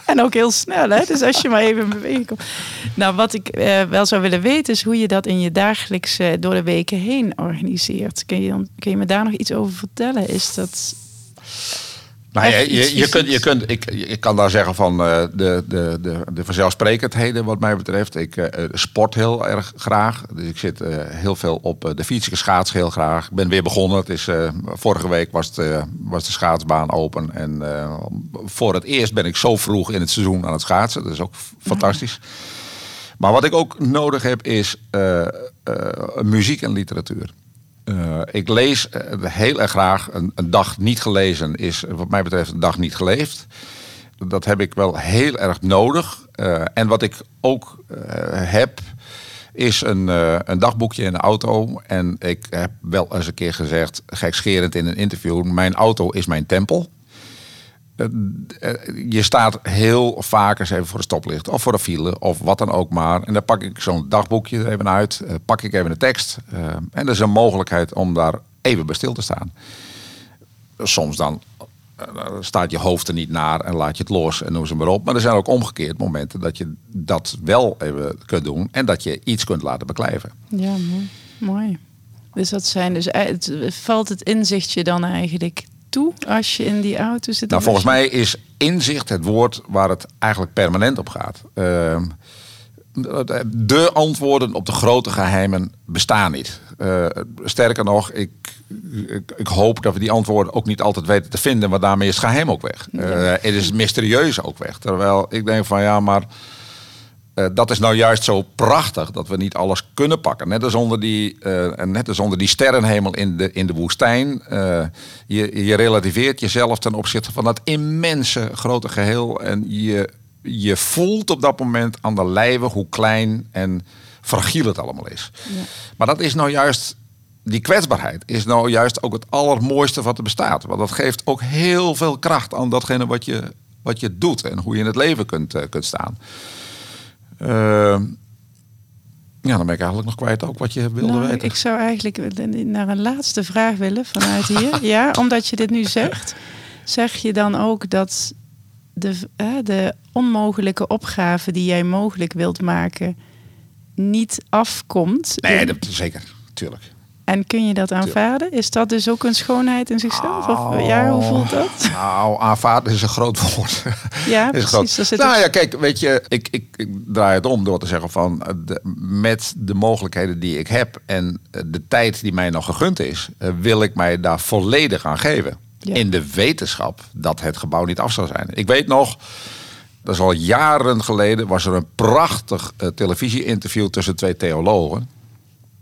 En ook heel snel, hè? Dus als je maar even in beweging komt. Nou, wat ik eh, wel zou willen weten is hoe je dat in je dagelijks eh, door de weken heen organiseert. Kun je, kun je me daar nog iets over vertellen? Is dat. Nou, je, iets je, je kunt, je kunt, ik, ik kan daar zeggen van eh, de, de, de, de vanzelfsprekendheden wat mij betreft. Ik eh, sport heel erg graag. Dus ik zit eh, heel veel op eh, de fiets. Ik schaats heel graag. Ik ben weer begonnen. Het is, eh, vorige week was, het, eh, was de schaatsbaan open. En eh, voor het eerst ben ik zo vroeg in het seizoen aan het schaatsen. Dat is ook fantastisch. Maar wat ik ook nodig heb is eh, eh, muziek en literatuur. Eh, ik lees eh, heel erg graag. Een, een dag niet gelezen is wat mij betreft een dag niet geleefd. Dat heb ik wel heel erg nodig. Eh, en wat ik ook heb, is een, een dagboekje in de auto. En ik heb wel eens een keer gezegd, gekscherend in een interview... mijn auto is mijn tempel. Eh, eh, je staat heel vaak eens even voor de stoplicht of voor de file of wat dan ook maar. En dan pak ik zo'n dagboekje er even uit, eh, pak ik even de tekst. en er is een mogelijkheid om daar even bij stil te staan. Soms dan staat je hoofd er niet naar en laat je het los en noem ze maar op. Maar er zijn ook omgekeerd momenten dat je dat wel even kunt doen en dat je iets kunt laten beklijven. Ja, mooi. mooi. Dus dat zijn dus het, valt het inzicht je dan eigenlijk toe als je in die auto zit? Nou, volgens mij is inzicht het woord waar het eigenlijk permanent op gaat. Ehm, de antwoorden op de grote geheimen bestaan niet. Eh, sterker nog, ik, ik, ik hoop dat we die antwoorden ook niet altijd weten te vinden, want daarmee is het geheim ook weg. Eh, het is het mysterieuze ook weg. Terwijl ik denk van ja, maar eh, dat is nou juist zo prachtig dat we niet alles kunnen pakken. Net als onder die, en net als onder die sterrenhemel in de, in de woestijn. eh, je, je relativeert jezelf ten opzichte van dat immense grote geheel. En je, je voelt op dat moment aan de lijve hoe klein en fragiel het allemaal is. Maar dat is nou juist. Die kwetsbaarheid is nou juist ook het allermooiste wat er bestaat. Want dat geeft ook heel veel kracht aan datgene wat je, wat je doet en hoe je in het leven kunt, kunt staan. Eh, ja, dan ben ik eigenlijk nog kwijt ook wat je wilde Nou, weten. ik zou eigenlijk naar een laatste vraag willen vanuit hier. ja, omdat je dit nu zegt. Zeg je dan ook dat de, de onmogelijke opgave die jij mogelijk wilt maken niet afkomt? Nee, dat, zeker. Tuurlijk. En kun je dat aanvaarden? Is dat dus ook een schoonheid in zichzelf? Of, ja, hoe voelt dat? Nou, aanvaarden is een groot woord. Ja, is precies. groot. Nou ja, kijk, weet je, ik, ik, ik draai het om door te zeggen van eh, de, met de mogelijkheden die ik heb en eh, de tijd die mij nog gegund is, eh, wil ik mij daar volledig aan geven. Ja. In de wetenschap dat het gebouw niet af zou zijn. Ik weet nog, dat is al jaren geleden, was er een prachtig eh, televisie-interview tussen twee theologen.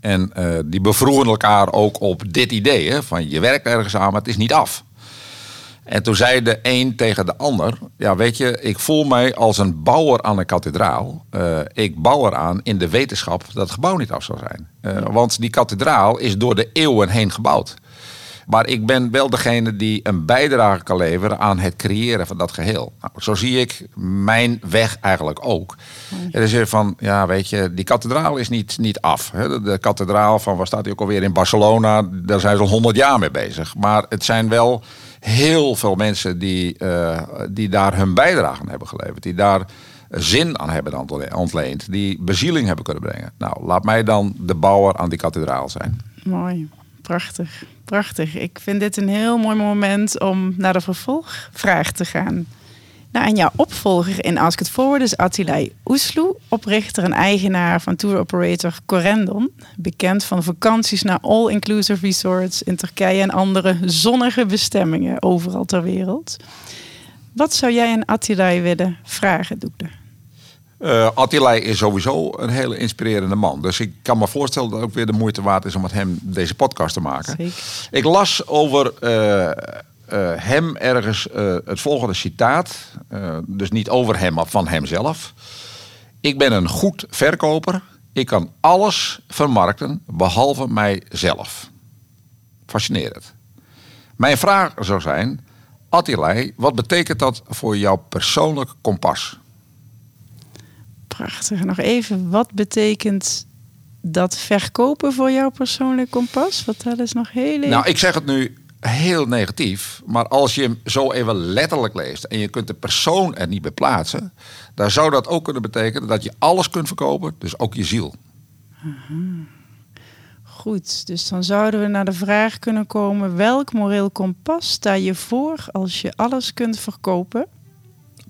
En eh, die bevroegen elkaar ook op dit idee: hè, van je werkt ergens aan, maar het is niet af. En toen zei de een tegen de ander: Ja, weet je, ik voel mij als een bouwer aan een kathedraal. Eh, ik bouw eraan in de wetenschap dat het gebouw niet af zou zijn. Eh, Want die kathedraal is door de eeuwen heen gebouwd. Maar ik ben wel degene die een bijdrage kan leveren aan het creëren van dat geheel. Nou, zo zie ik mijn weg eigenlijk ook. Het is weer van, ja, weet je, die kathedraal is niet, niet af. hè. De, kathedraal van, waar staat die ook alweer in Barcelona? Daar zijn ze al honderd jaar mee bezig. Maar het zijn wel heel veel mensen die, eh, die daar hun bijdrage aan hebben geleverd. Die daar zin aan hebben ontle- ontleend. Die bezieling hebben kunnen brengen. Nou, laat mij dan de bouwer aan die kathedraal zijn. Mooi, prachtig, prachtig. Ik vind dit een heel mooi moment om naar de vervolgvraag te gaan. Nou, en jouw opvolger in Ask It Forward is Attilay Oesloe, oprichter en eigenaar van tour operator Corendon. Bekend van vakanties naar all-inclusive resorts in Turkije en andere zonnige bestemmingen overal ter wereld. Wat zou jij aan Attilay willen vragen, Doekle? Eh Attilay is sowieso een hele inspirerende man. Dus ik kan me voorstellen dat het ook weer de moeite waard is om met hem deze podcast te maken. Zeker. Ik las over eh, eh, hem ergens het volgende citaat. Dus niet over hem, maar van hemzelf. Ik ben een goed verkoper. Ik kan alles vermarkten behalve mijzelf. Fascinerend. Mijn vraag zou zijn, Attilay, wat betekent dat voor jouw persoonlijk kompas? Prachtig. Nog even, wat betekent dat verkopen voor jouw persoonlijk kompas? Vertel eens nog heel even. Nou, ik zeg het nu heel negatief, maar als je hem zo even letterlijk leest en je kunt de persoon er niet bij plaatsen, dan zou dat ook kunnen betekenen dat je alles kunt verkopen, dus ook je ziel. Goed, dus dan zouden we naar de vraag kunnen komen: welk moreel kompas sta je voor als je alles kunt verkopen?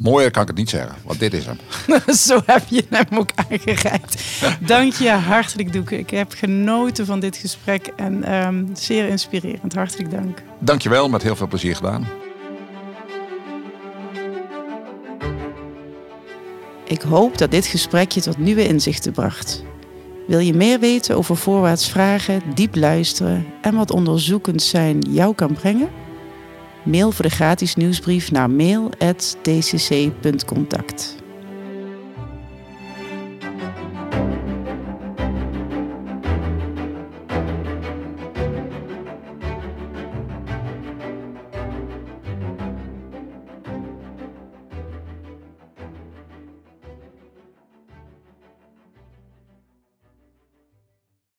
Mooier kan ik het niet zeggen, want dit is hem. Zo heb je hem ook aangereikt. Dank je hartelijk, Doeke. Ik heb genoten van dit gesprek en ehm, zeer inspirerend. Hartelijk dank. Dankjewel, met heel veel plezier gedaan. Ik hoop dat dit gesprek je tot nieuwe inzichten bracht. Wil je meer weten over voorwaarts vragen, diep luisteren en wat onderzoekend zijn jou kan brengen? Mail voor de gratis nieuwsbrief naar mail.tcc.contact.